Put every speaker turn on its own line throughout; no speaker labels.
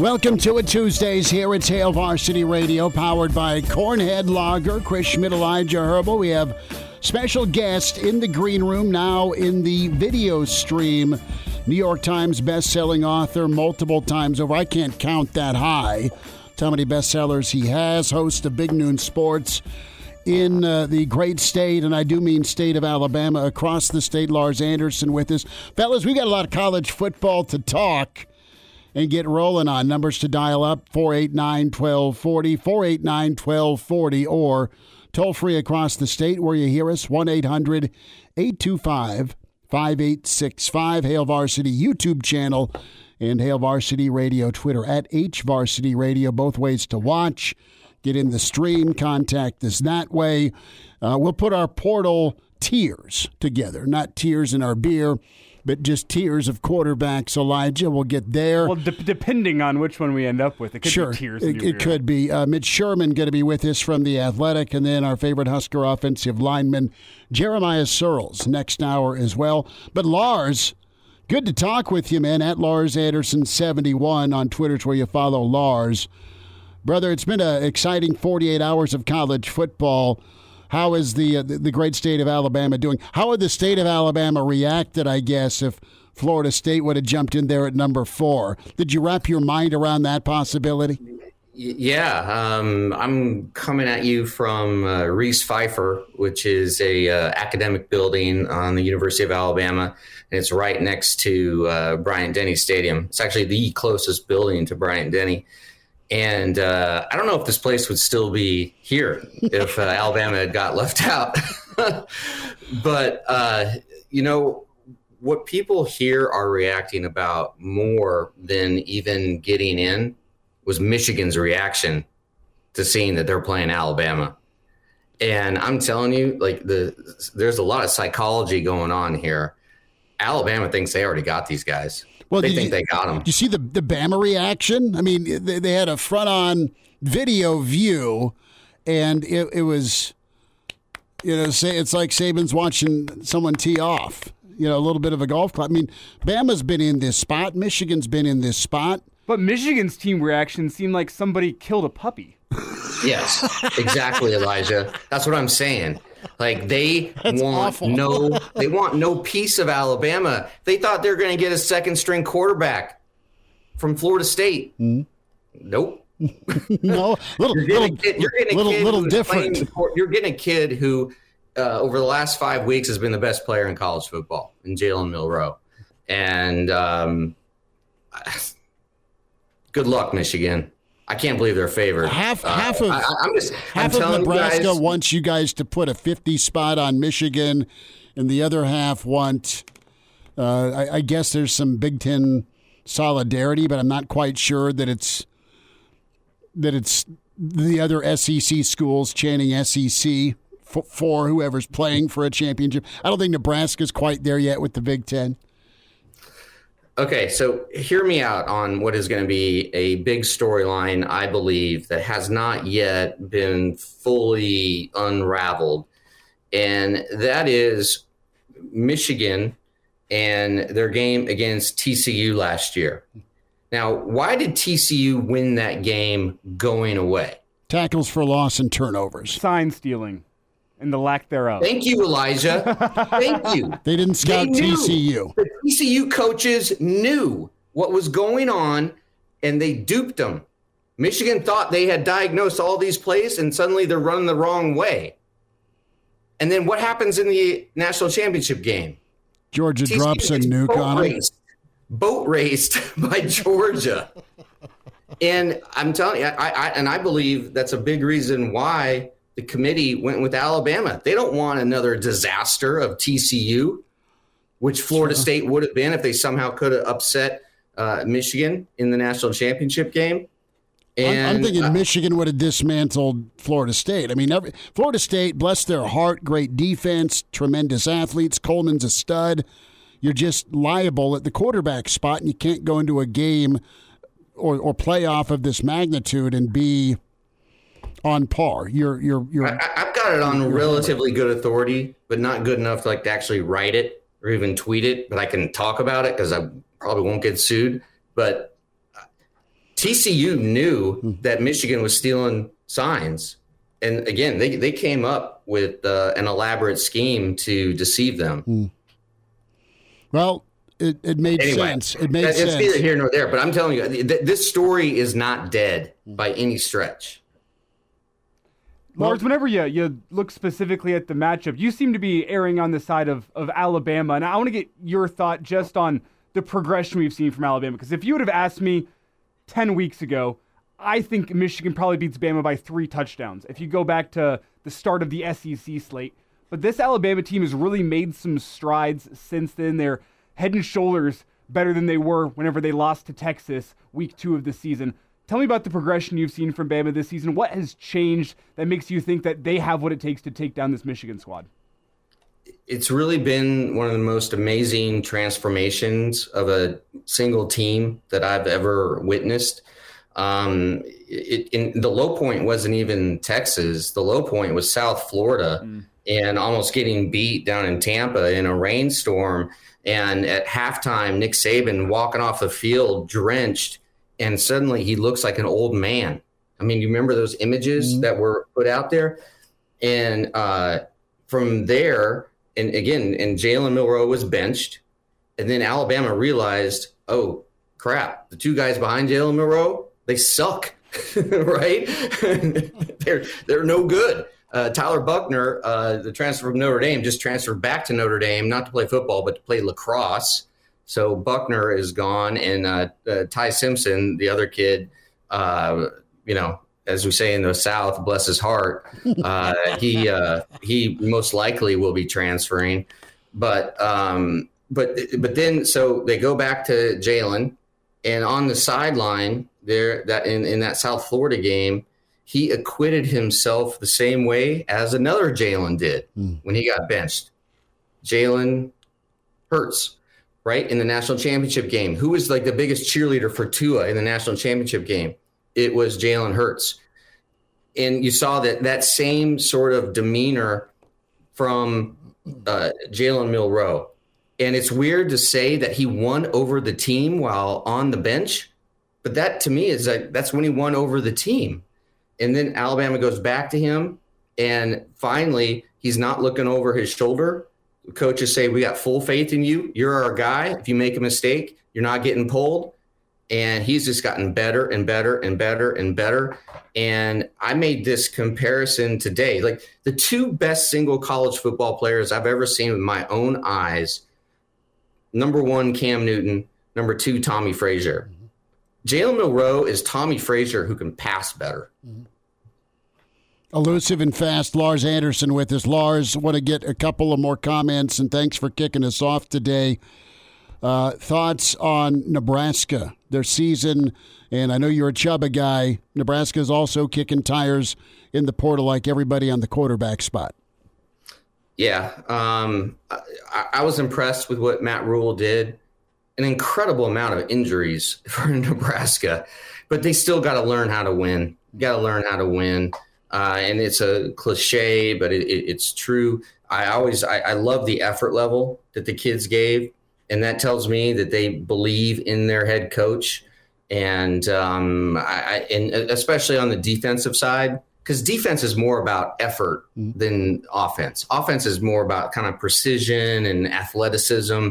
Welcome to it Tuesdays here at Hail Varsity Radio, powered by Cornhead Lager, Chris Schmidt, Elijah Herbel. We have special guest in the green room now in the video stream. New York Times best-selling author multiple times over. I can't count that high. How many bestsellers he has? Host of Big Noon Sports in uh, the great state, and I do mean state of Alabama, across the state. Lars Anderson with us, fellas. We got a lot of college football to talk and get rolling on. Numbers to dial up 489 1240, 489 1240, or toll free across the state where you hear us 1 800 825 5865. Hail Varsity YouTube channel and Hail Varsity Radio Twitter at H Varsity Radio. Both ways to watch. Get in the stream, contact us that way. Uh, we'll put our portal tiers together, not tears in our beer but just tiers of quarterbacks. Elijah, we'll get there.
Well, de- depending on which one we end up with, it could
sure,
be tiers.
It, it could be. Uh, Mitch Sherman going to be with us from the Athletic, and then our favorite Husker offensive lineman Jeremiah Sirles next hour as well. But Lars. Good to talk with you, man. At Lars Anderson 71 on Twitter, where you follow Lars. Brother, it's been an exciting 48 hours of college football. How is the, uh, the great state of Alabama doing? How would the state of Alabama reacted, I guess, if Florida State would have jumped in there at number four? Did you wrap your mind around that possibility?
Yeah, um, I'm coming at you from uh, Reese-Phifer, which is a uh, academic building on the University of Alabama, and it's right next to uh, Bryant Denny Stadium. It's actually the closest building to Bryant Denny. And uh, I don't know if this place would still be here if uh, Alabama had got left out. but, uh, you know, what people here are reacting about more than even getting in was Michigan's reaction to seeing that they're playing Alabama. And I'm telling you, like the there's a lot of psychology going on here. Alabama thinks they already got these guys. Well, they think
you,
they got him.
Do you see the the Bama reaction? I mean, they, they had a front on video view, and it, it was, you know, say it's like Saban's watching someone tee off. You know, a little bit of a golf club. I mean, Bama's been in this spot. Michigan's been in this spot.
But Michigan's team reaction seemed like somebody killed a puppy.
yes, exactly, Elijah. That's what I'm saying. Like they
That's
want
awful.
no, they want no piece of Alabama. They thought they were going to get a second string quarterback from Florida State.
Mm-hmm.
Nope.
no, little,
you're getting
little,
a kid, you're getting a
little,
kid
little different.
You're getting a kid who, uh, over the last five weeks, has been the best player in college football, in Jalen Milroe. And um, good luck, Michigan. I can't believe they're favored.
Half-
Uh,
half of-
I, I'm just
Half
I'm
of Nebraska
you guys,
wants you guys to put a 50 spot on Michigan, and the other half want, uh, I, I guess there's some Big Ten solidarity, but I'm not quite sure that it's that it's the other SEC schools chanting SEC for, for whoever's playing for a championship. I don't think Nebraska's quite there yet with the Big Ten.
Okay, so hear me out on what is going to be a big storyline, I believe, that has not yet been fully unraveled. And that is Michigan and their game against TCU last year. Now, why did TCU win that game going away?
Tackles for loss and turnovers.
Sign stealing and the lack thereof.
Thank you, Elijah. Thank you.
They didn't scout
They.
TCU.
The TCU coaches knew what was going on and they duped them. Michigan thought they had diagnosed all these plays and suddenly they're running the wrong way. And then what happens in the national championship game?
Georgia
TCU
drops a
gets
nuke
boat
on them.
raced, boat raced by Georgia. and I'm telling you, I, I and I believe that's a big reason why the committee went with Alabama. They don't want another disaster of TCU, which Florida State would have been if they somehow could have upset uh, Michigan in the national championship game.
And I'm, I'm thinking uh, Michigan would have dismantled Florida State. I mean, every, Florida State, bless their heart, great defense, tremendous athletes. Coleman's a stud. You're just liable at the quarterback spot, and you can't go into a game or, or playoff of this magnitude and be on par. You're you're you're. I,
have got it on relatively good authority, but not good enough to like to actually write it or even tweet it. But I can talk about it because I probably won't get sued. But TCU knew hmm. that Michigan was stealing signs, and again, they they came up with uh, an elaborate scheme to deceive them.
Hmm. Well, it, it made anyway, sense. It made it's sense.
It's neither here nor there, but I'm telling you, th- this story is not dead by any stretch.
Lars, whenever you, you look specifically at the matchup, you seem to be erring on the side of, of Alabama. And I want to get your thought just on the progression we've seen from Alabama. Because if you would have asked me 10 weeks ago, I think Michigan probably beats Bama by three touchdowns. If you go back to the start of the SEC slate. But this Alabama team has really made some strides since then. They're head and shoulders better than they were whenever they lost to Texas week two of the season. Tell me about the progression you've seen from Bama this season. What has changed that makes you think that they have what it takes to take down this Michigan squad?
It's really been one of the most amazing transformations of a single team that I've ever witnessed. Um, it, in, the low point wasn't even Texas. The low point was South Florida mm. and almost getting beat down in Tampa in a rainstorm. And at halftime, Nick Saban walking off the field drenched and suddenly he looks like an old man. I mean, you remember those images mm-hmm. that were put out there, and uh, from there, and again, and Jalen Milroe was benched, and then Alabama realized, oh crap, the two guys behind Jalen Milroe, they suck, right? they're they're no good. Uh, Tyler Buchner, uh, the transfer from Notre Dame, just transferred back to Notre Dame, not to play football, but to play lacrosse. So Buchner is gone, and uh, uh, Ty Simpson, the other kid, uh, you know, as we say in the South, bless his heart, uh, he uh, he most likely will be transferring. But um, but but then so they go back to Jalen, and on the sideline there that in, in that South Florida game, he acquitted himself the same way as another Jalen did mm. when he got benched. Jalen Hurts right? In the national championship game. Who was like the biggest cheerleader for Tua in the national championship game? It was Jalen Hurts. And you saw that that same sort of demeanor from uh, Jalen Milroe. And it's weird to say that he won over the team while on the bench, but that to me is like that's when he won over the team. And then Alabama goes back to him, and finally he's not looking over his shoulder coaches say, We got full faith in you. You're our guy. If you make a mistake, you're not getting pulled. And he's just gotten better and better and better and better. And I made this comparison today. Like the two best single college football players I've ever seen with my own eyes number one, Cam Newton, number two, Tommie Frazier. Mm-hmm. Jalen Milroe is Tommie Frazier who can pass better. Mm-hmm
elusive and fast Lars Anderson with us. Lars, want to get a couple of more comments, and thanks for kicking us off today. Uh, thoughts on Nebraska, their season, and I know you're a Chubba guy. Nebraska is also kicking tires in the portal like everybody on the quarterback spot.
Yeah, um, I, I was impressed with what Matt Rhule did. An incredible amount of injuries for Nebraska, but they still got to learn how to win. Got to learn how to win. Uh, and it's a cliche, but it, it, it's true. I always I, I, love the effort level that the kids gave, and that tells me that they believe in their head coach, and um, I, and especially on the defensive side, because defense is more about effort mm-hmm. than offense. Offense is more about kind of precision and athleticism.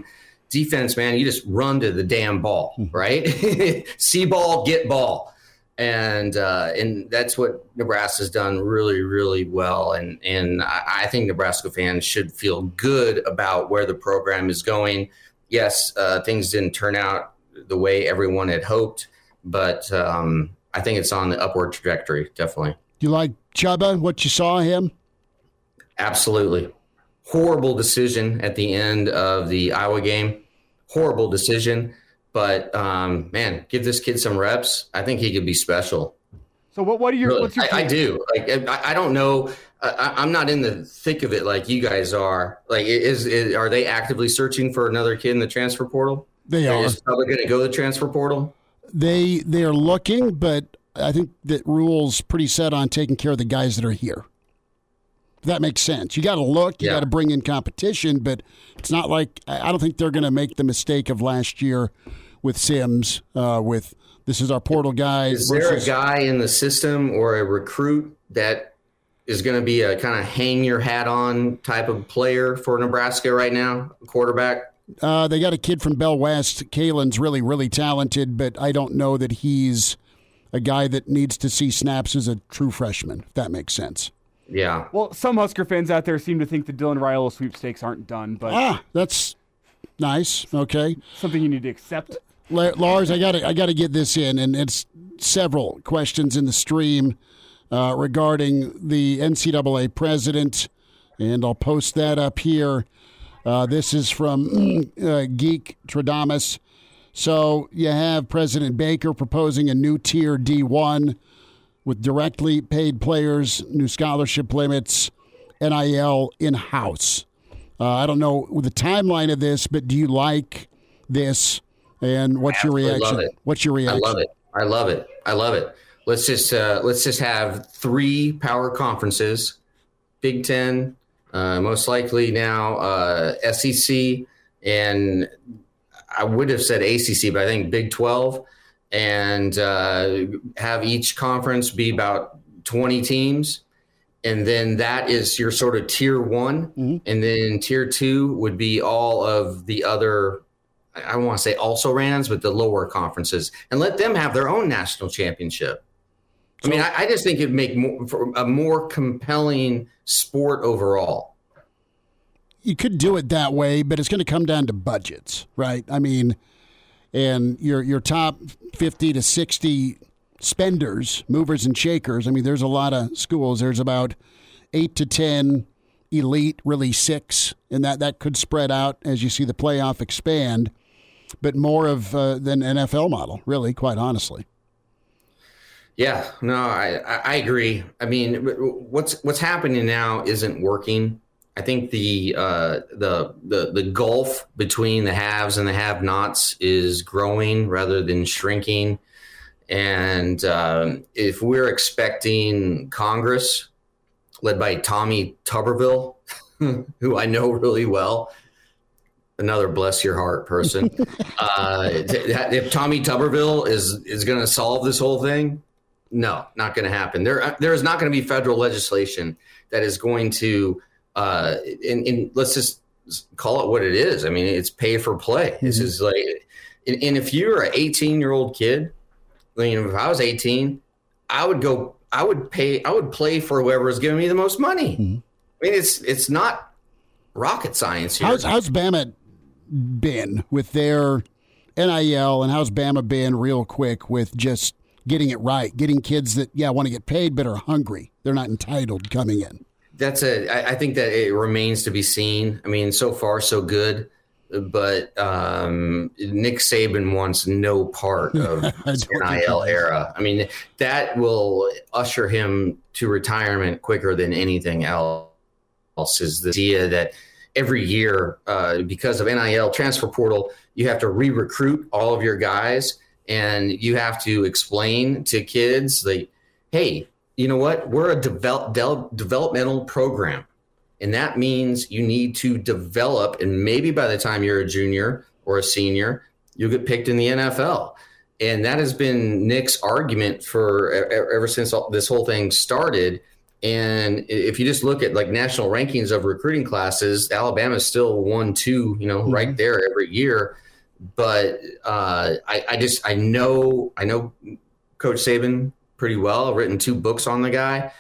Defense, man, you just run to the damn ball, mm-hmm. right? See ball, get ball and uh, and that's what Nebraska's done really really well and and I, think Nebraska fans should feel good about where the program is going. Yes, uh, things didn't turn out the way everyone had hoped, but um, I think it's on the upward trajectory. Definitely.
Do You like Chubba? What you saw him?
Absolutely. Horrible decision at the end of the Iowa game. Horrible decision but um, man, give this kid some reps. I think he could be special.
So what? What are your?
Really,
What's your?
I, I do. Like I, I don't know. I, I'm not in the thick of it like you guys are. Like, is, is are they actively searching for another kid in the transfer portal?
They
They're
are.
probably going to go the transfer portal.
They they are looking, but I think that Rhule's pretty set on taking care of the guys that are here. If that makes sense. You got to look. You
Yeah.
got to bring in competition, but it's not like I don't think they're going to make the mistake of last year with Sims. Uh, with this is our portal guy.
Is there a guy in the system or a recruit that is going to be a kind of hang your hat on type of player for Nebraska right now? Quarterback.
Uh, they got a kid from Bell West. Kaelin's really, really talented, but I don't know that he's a guy that needs to see snaps as a true freshman, if that makes sense.
Yeah.
well, some Husker fans out there seem to think the Dylan Raiola sweepstakes aren't done, but
Ah, that's nice. Okay.
something you need to accept.
La- Lars, I got I got to get this in, and it's several questions in the stream uh, regarding the NCAA president, and I'll post that up here. Uh, this is from uh, Geek Tradamus. So you have President Baker proposing a new tier D1 with directly paid players, new scholarship limits, NIL in house. Uh, I don't know the timeline of this, but do you like this? And what's your reaction? What's your reaction?
I love it. I love it. I love it. Let's just uh, let's just have three power conferences: Big Ten, uh, most likely now uh, SEC, and I would have said ACC, but I think Big Twelve, and uh, have each conference be about twenty teams. And then that is your sort of tier one.
Mhm.
And then tier two would be all of the other I don't want to say also rans, but the lower conferences, and let them have their own national championship. I mean, I, I just think it'd make more, for a more compelling sport overall.
you could do it that way, but it's going to come down to budgets, right? I mean, and your your top fifty to sixty spenders, movers and shakers. I mean, there's a lot of schools. There's about eight to ten elite, really six, and that that could spread out as you see the playoff expand. But more of uh, than NFL model, really, quite honestly.
Yeah, no, I, I agree. I mean, what's what's happening now isn't working. I think the uh, the the the gulf between the haves and the have-nots is growing rather than shrinking. And um, if we're expecting Congress, led by Tommy Tuberville, who I know really well, another bless your heart person, uh, if Tommy Tuberville is is going to solve this whole thing, no, not going to happen. There, there is not going to be federal legislation that is going to, uh, and, and let's just call it what it is. I mean, it's pay for play. This is like, and, and if you're an 18 year old kid, I mean, if I was 18, I would go, I would pay, I would play for whoever is giving me the most money. I mean, it's it's not rocket science here.
How's how's Bama been with their NIL, and how's Bama been real quick with just getting it right, getting kids that yeah want to get paid but are hungry, they're not entitled coming in.
That's a. I, I think that it remains to be seen. I mean, so far so good, but um, Nick Saban wants no part of
I
this
don't think
NIL era. I mean, that will usher him to retirement quicker than anything else. Is the idea that every year, uh, because of NIL transfer portal, you have to re-recruit all of your guys, and you have to explain to kids like, "Hey, you know what? We're a develop, del- developmental program. And that means you need to develop. And maybe by the time you're a junior or a senior, you'll get picked in the NFL. And that has been Nick's argument for ever since this whole thing started. And if you just look at like national rankings of recruiting classes, Alabama is still one, two, you know, right there every year. But uh, I, I just I know I know Coach Saban pretty well. I've written two books on the guy,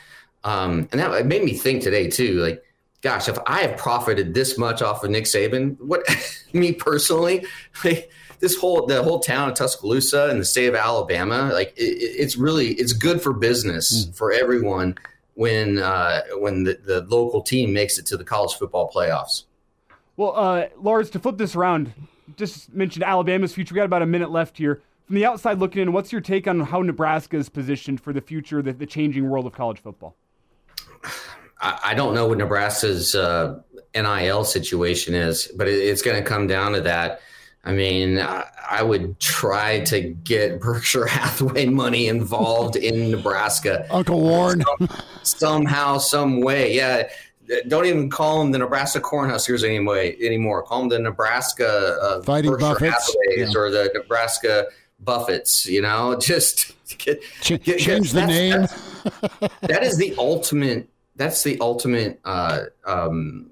um, and that made me think today too. Like, gosh, if I have profited this much off of Nick Saban, what me personally, like this whole the whole town of Tuscaloosa and the state of Alabama, like it, it's really it's good for business for everyone when uh, when the, the local team makes it to the college football playoffs.
Well, uh, Lars, to flip this around, just mentioned Alabama's future. We got about a minute left here. from the outside looking in, what's your take on how Nebraska is positioned for the future, the, the changing world of college football?
I, I don't know what Nebraska's uh, NIL situation is, but it, it's going to come down to that. I mean, I, I would try to get Berkshire Hathaway money involved in Nebraska.
Uncle Warren.
Some, somehow, some way. Yeah. Don't even call them the Nebraska Cornhuskers anyway anymore. Call them the Nebraska uh,
Fighting
Berkshire
Buffets.
Hathaways
Yeah.
or the Nebraska Buffets. You know, just get,
Ch-
get-
change the name.
that's- the ultimate. That's the ultimate. Uh, um,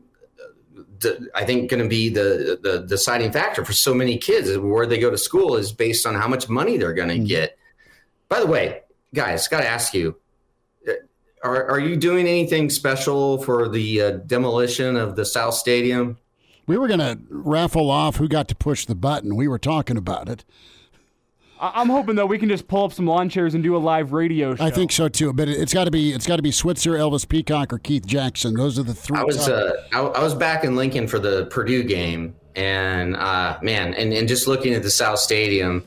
I think going to be the, the deciding factor for so many kids where they go to school is based on how much money they're going to
Mhm.
get. By the way, guys, got to ask you: uh, Are are you doing anything special for the uh, demolition of the South Stadium?
We were going to raffle off who got to push the button. We were talking about it.
I- I'm hoping though we can just pull up some lawn chairs and do a live radio show.
I think so too. But it- it's got to be it's got to be Switzer, Elvis Peacock, or Keith Jackson. Those are the three.
I was uh, I, I was back in Lincoln for the Purdue game, and uh, man, and, and just looking at the South Stadium,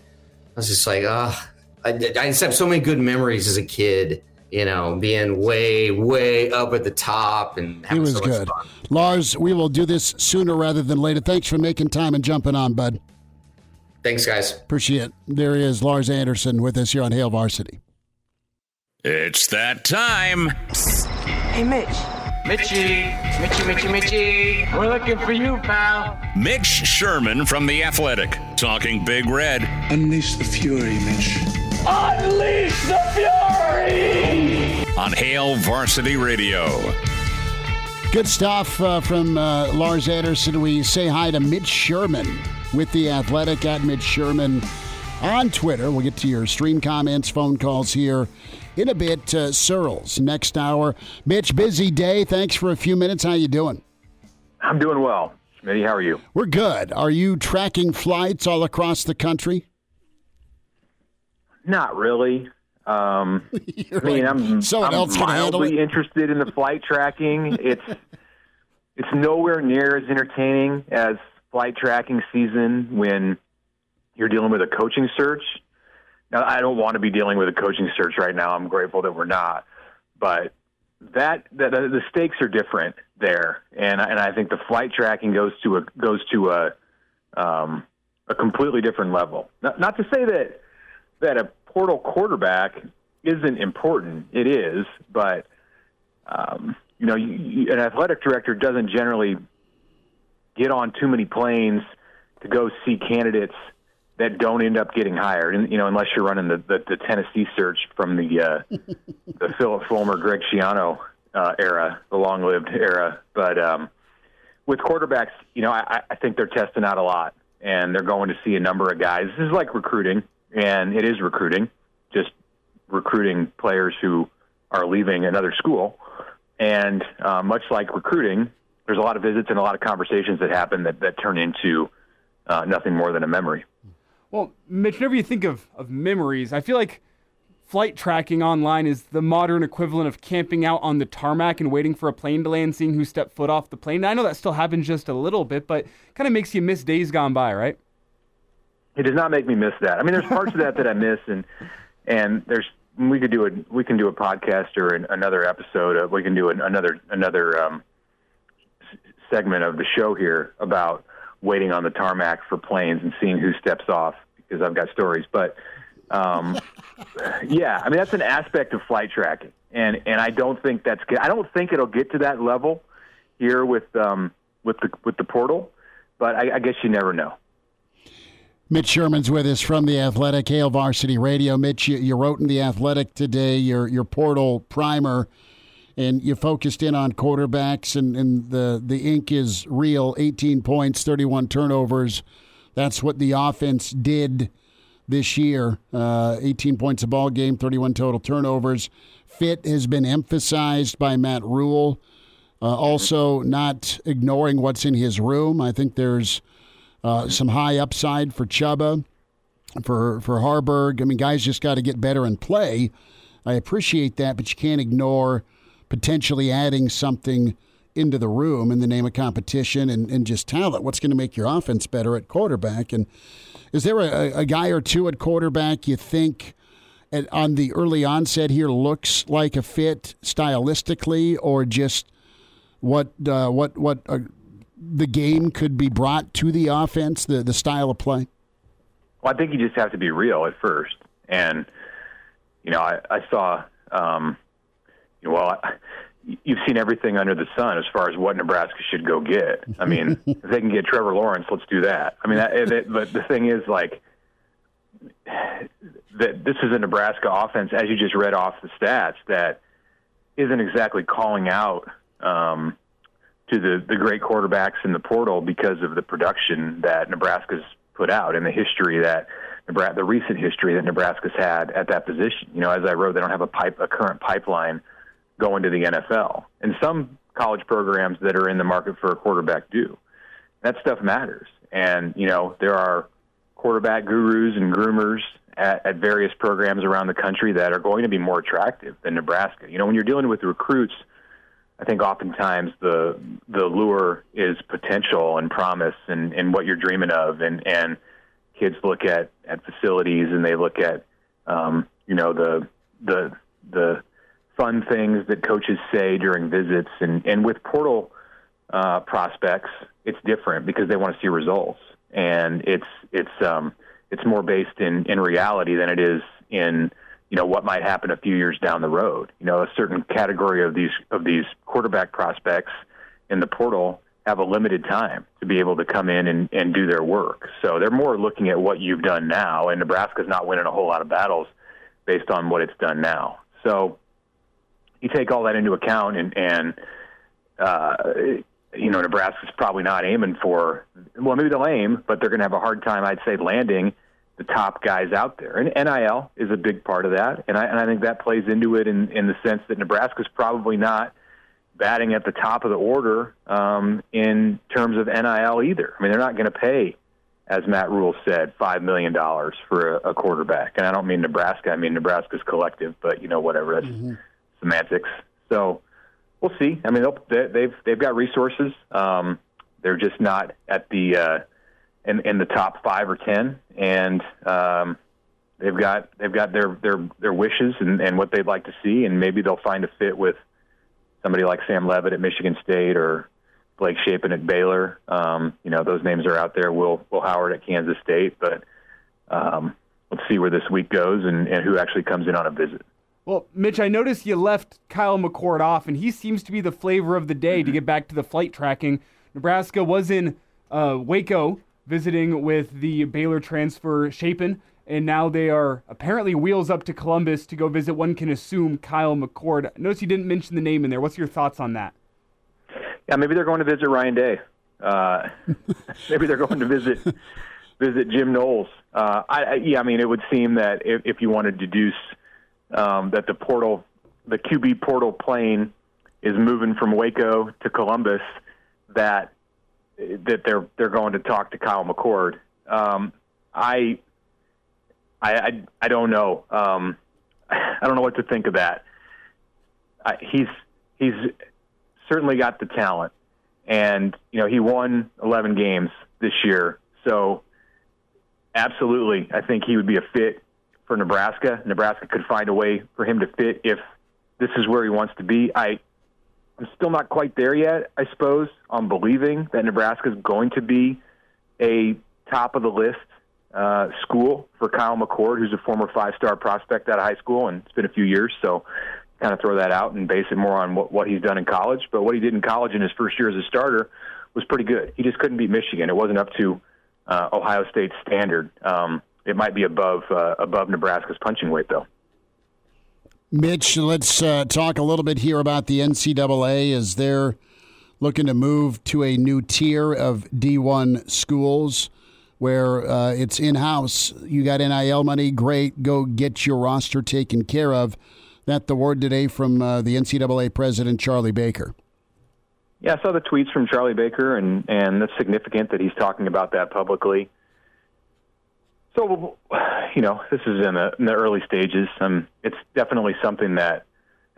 I was just like, oh, I, I just have so many good memories as a kid. You know, being way, way up at the top and
He
having
was
so much
good.
fun.
Lars, we will do this sooner rather than later. Thanks for making time and jumping on, bud.
Thanks, guys.
Appreciate it. There he is, Lars Anderson, with us here on Hail Varsity.
It's that time.
Hey, Mitch.
Mitchy, Mitchy, Mitchy, Mitchy. We're looking for you, pal.
Mitch Sherman from The Athletic, talking Big Red.
Unleash the fury, Mitch.
Unleash the fury!
on Hail Varsity Radio.
Good stuff uh, from uh, Lars Anderson. We say hi to Mitch Sherman with the Athletic at Mitch Sherman on Twitter. We'll get to your stream comments, phone calls here in a bit. Uh, Sirles next hour. Mitch, busy day. Thanks for a few minutes. How you doing?
I'm doing well. Smitty, how are you?
We're good. Are you tracking flights all across the country?
Not really. Um, I mean, I'm,
Someone
I'm
else
mildly interested in the flight tracking. It's it's nowhere near as entertaining as flight tracking season when you're dealing with a coaching search. Now, I don't want to be dealing with a coaching search right now. I'm grateful that we're not, but that, that the stakes are different there, and and I think the flight tracking goes to a goes to a um, a completely different level. Not, not to say that that a portal quarterback isn't important. It is, but um, you know, you, an athletic director doesn't generally get on too many planes to go see candidates that don't end up getting hired. And you know, unless you're running the, the, the Tennessee search from the uh, the Philip Fulmer, Greg Schiano uh, era, the long-lived era. But um, with quarterbacks, you know, I, I think they're testing out a lot, and they're going to see a number of guys. This is like recruiting, and it is recruiting, just recruiting players who are leaving another school. And uh, much like recruiting, there's a lot of visits and a lot of conversations that happen that, that turn into uh, nothing more than a memory.
Well, Mitch, whenever you think of, of memories, I feel like flight tracking online is the modern equivalent of camping out on the tarmac and waiting for a plane to land, seeing who stepped foot off the plane. I know that still happens just a little bit, but kind of makes you miss days gone by, right?
It does not make me miss that. I mean, there's parts of that that I miss, and and there's we could do a we can do a podcast or an, another episode. Of, we can do an, another another um, segment of the show here about waiting on the tarmac for planes and seeing who steps off because I've got stories. But um, yeah, I mean that's an aspect of flight tracking, and and I don't think that's good. I don't think it'll get to that level here with um, with the with the portal, but I, I guess you never know.
Mitch Sherman's with us from the Athletic Hail Varsity Radio. Mitch, you, you wrote in the Athletic today your your portal primer, and you focused in on quarterbacks, and, and the the ink is real. 18 points, 31 turnovers. That's what the offense did this year. Uh, 18 points a ball game, 31 total turnovers. Fit has been emphasized by Matt Rhule. Uh, also, not ignoring what's in his room. I think there's uh, some high upside for Chubba, for for Haarberg. I mean, guys just got to get better and play. I appreciate that, but you can't ignore potentially adding something into the room in the name of competition and, and just talent. What's going to make your offense better at quarterback? And is there a, a guy or two at quarterback you think at, on the early onset here looks like a fit stylistically, or just what uh, what what uh, the game could be brought to the offense, the the style of play?
Well, I think you just have to be real at first, and you know, I, I saw. Um, well, I, you've seen everything under the sun as far as what Nebraska should go get. I mean, if they can get Trevor Lawrence, let's do that. I mean, that, that, but the thing is, like, that this is a Nebraska offense, as you just read off the stats, that isn't exactly calling out um, to the the great quarterbacks in the portal because of the production that Nebraska's put out and the history that Nebraska, the recent history that Nebraska's had at that position. You know, as I wrote, they don't have a pipe, a current pipeline going to the NFL, and some college programs that are in the market for a quarterback do. That stuff matters, and you know there are quarterback gurus and groomers at, at various programs around the country that are going to be more attractive than Nebraska. You know, when you're dealing with recruits, I think oftentimes the the lure is potential and promise and, and what you're dreaming of, and and kids look at at facilities and they look at um, you know the the the fun things that coaches say during visits, and and with portal uh, prospects, it's different because they want to see results, and it's it's um, it's more based in in reality than it is in you know what might happen a few years down the road. You know, a certain category of these of these quarterback prospects in the portal have a limited time to be able to come in and, and do their work. So they're more looking at what you've done now, and Nebraska's not winning a whole lot of battles based on what it's done now. So you take all that into account, and and uh, you know Nebraska's probably not aiming for. Well, maybe they'll aim, but they're going to have a hard time, I'd say, landing the top guys out there. And NIL is a big part of that, and I and I think that plays into it in in the sense that Nebraska's probably not batting at the top of the order um, in terms of NIL either. I mean, they're not going to pay, as Matt Rhule said, five million dollars for a, a quarterback. And I don't mean Nebraska; I mean Nebraska's collective. But you know, whatever. That's mm-hmm semantics. So we'll see. I mean, they, they've they've got resources. Um, they're just not at the uh, in in the top five or ten, and um, they've got they've got their their their wishes and, and what they'd like to see, and maybe they'll find a fit with somebody like Sam Leavitt at Michigan State or Blake Shapen at Baylor. Um, you know, those names are out there. Will Will Howard at Kansas State, but um, let's see where this week goes and, and who actually comes in on a visit.
Well, Mitch, I noticed you left Kyle McCord off, and he seems to be the flavor of the day to get back to the flight tracking. Nebraska was in uh, Waco visiting with the Baylor transfer Shapen, and now they are apparently wheels up to Columbus to go visit, one can assume, Kyle McCord. Notice you didn't mention the name in there. What's your thoughts on that?
Yeah, maybe they're going to visit Ryan Day. Uh, maybe they're going to visit visit Jim Knowles. Uh, I, I, yeah, I mean, it would seem that if, if you want to deduce – um, that the portal, the QB portal plane, is moving from Waco to Columbus. That that they're they're going to talk to Kyle McCord. Um, I, I, I I don't know. Um, I don't know what to think of that. I, he's he's certainly got the talent, and you know he won 11 games this year, so absolutely, I think he would be a fit for Nebraska. Nebraska could find a way for him to fit if this is where he wants to be. I I'm still not quite there yet, I suppose, on believing that Nebraska is going to be a top of the list uh, school for Kyle McCord, who's a former five star prospect out of high school, and it's been a few years, so kind of throw that out and base it more on what, what he's done in college. But what he did in college in his first year as a starter was pretty good. He just couldn't beat Michigan. It wasn't up to uh, Ohio State's standard. Um, it might be above uh, above Nebraska's punching weight, though.
Mitch, let's uh, talk a little bit here about the NCAA Is they're looking to move to a new tier of D1 schools where uh, it's in house. You got NIL money, great. Go get your roster taken care of. That the word today from uh, the NCAA president Charlie Baker.
Yeah, I saw the tweets from Charlie Baker, and and that's significant that he's talking about that publicly. So, you know, this is in the, in the early stages. Um, it's definitely something that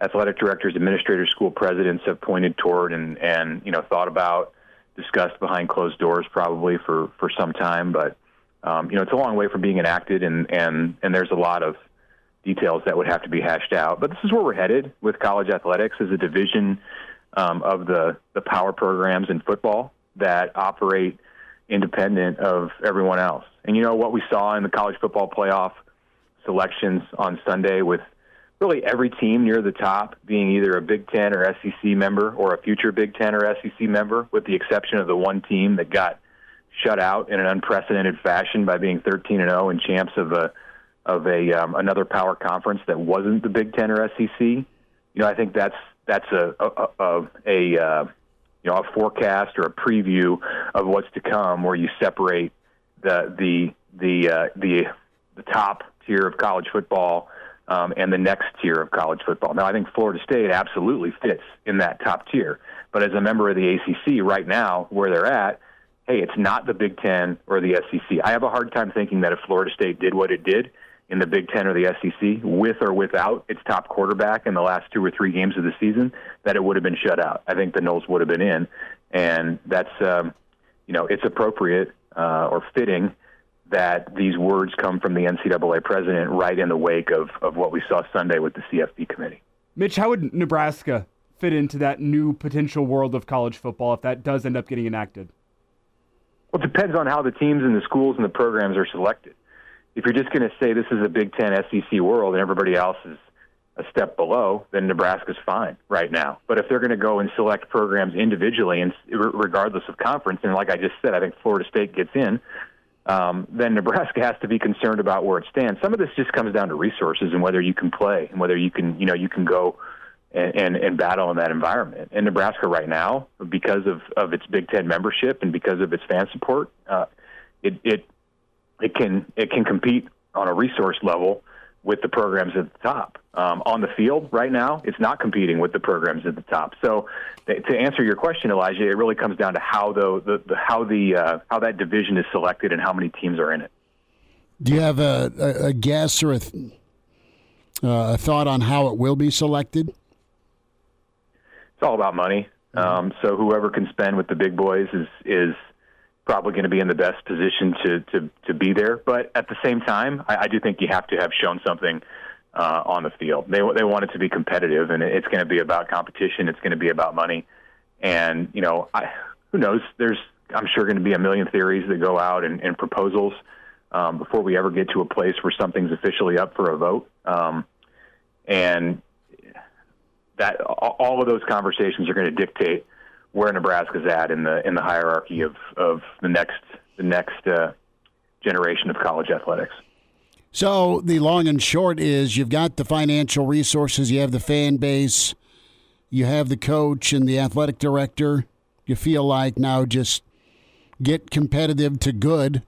athletic directors, administrators, school presidents have pointed toward and and you know thought about, discussed behind closed doors probably for for some time. But um, you know it's a long way from being enacted, and and and there's a lot of details that would have to be hashed out. But this is where we're headed with college athletics as a division um, of the the power programs in football that operate independent of everyone else. And you know what we saw in the college football playoff selections on Sunday with really every team near the top being either a Big Ten or SEC member or a future Big Ten or SEC member, with the exception of the one team that got shut out in an unprecedented fashion by being 13 and 0 and champs of a of a um, another power conference that wasn't the Big Ten or SEC. You know, I think that's that's a a, a, a uh, you know a forecast or a preview of what's to come, where you separate the the the uh, the the top tier of college football um, and the next tier of college football. Now, I think Florida State absolutely fits in that top tier, but as a member of the ACC right now, where they're at, hey, it's not the Big Ten or the SEC. I have a hard time thinking that if Florida State did what it did in the Big Ten or the SEC, with or without its top quarterback in the last two or three games of the season, that it would have been shut out. I think the Noles would have been in, and that's um, you know it's appropriate uh, or fitting that these words come from the NCAA president right in the wake of, of what we saw Sunday with the CFP committee.
Mitch, how would Nebraska fit into that new potential world of college football if that does end up getting enacted?
Well, it depends on how the teams and the schools and the programs are selected. If you're just going to say this is a Big Ten SEC world and everybody else is a step below, then Nebraska's fine right now. But if they're going to go and select programs individually and regardless of conference, and like I just said, I think Florida State gets in, um, then Nebraska has to be concerned about where it stands. Some of this just comes down to resources and whether you can play and whether you can, you know, you can go and, and, and battle in that environment. And Nebraska right now, because of, of its Big Ten membership and because of its fan support, uh, it, it it can it can compete on a resource level with the programs at the top. Um, on the field right now, it's not competing with the programs at the top. So, th- to answer your question, Elijah, it really comes down to how the, the, the how the uh, how that division is selected and how many teams are in it.
Do you have a, a, a guess or a, th- uh, a thought on how it will be selected?
It's all about money. Mm-hmm. Um, so whoever can spend with the big boys is is probably going to be in the best position to, to, to be there. But at the same time, I, I do think you have to have shown something uh, on the field. They, they want it to be competitive, and it's going to be about competition. It's going to be about money. And, you know, I, who knows? There's, I'm sure, going to be a million theories that go out and, and proposals um, before we ever get to a place where something's officially up for a vote. Um, and that all of those conversations are going to dictate – where Nebraska's at in the in the hierarchy of of the next the next uh, generation of college athletics.
So the long and short is you've got the financial resources, you have the fan base, you have the coach and the athletic director. You feel like now just get competitive to good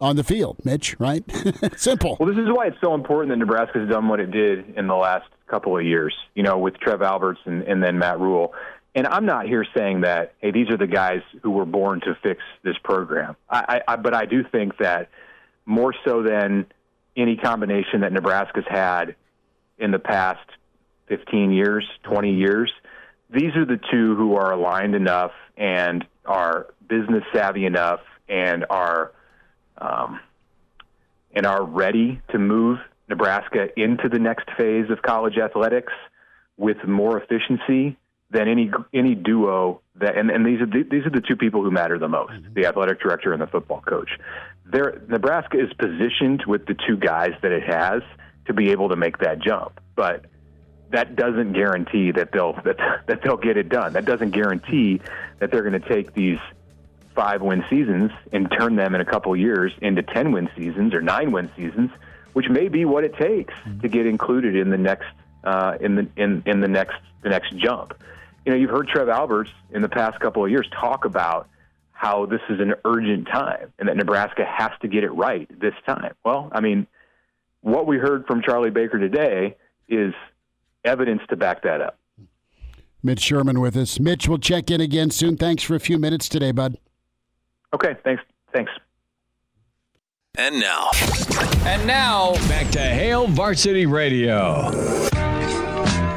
on the field, Mitch, right? Simple.
Well, this is why it's so important that Nebraska's done what it did in the last couple of years, you know, with Trev Alberts and, and then Matt Rhule. And I'm not here saying that, hey, these are the guys who were born to fix this program. I, I, but I do think that more so than any combination that Nebraska's had in the past 15 years, 20 years, these are the two who are aligned enough and are business savvy enough and are um, and are ready to move Nebraska into the next phase of college athletics with more efficiency than any any duo that and, and these are the, these are the two people who matter the most mm-hmm. the athletic director and the football coach there Nebraska is positioned with the two guys that it has to be able to make that jump but that doesn't guarantee that they'll that, that they'll get it done that doesn't guarantee that they're going to take these five win seasons and turn them in a couple years into 10 win seasons or 9 win seasons which may be what it takes mm-hmm. to get included in the next uh, in the in, in the next the next jump you know, you've heard Trev Alberts in the past couple of years talk about how this is an urgent time and that Nebraska has to get it right this time. Well, I mean, what we heard from Charlie Baker today is evidence to back that up.
Mitch Sherman with us. Mitch, we'll check in again soon. Thanks for a few minutes today, bud.
Okay, thanks. Thanks.
And now.
And now, back to Hail Varsity Radio.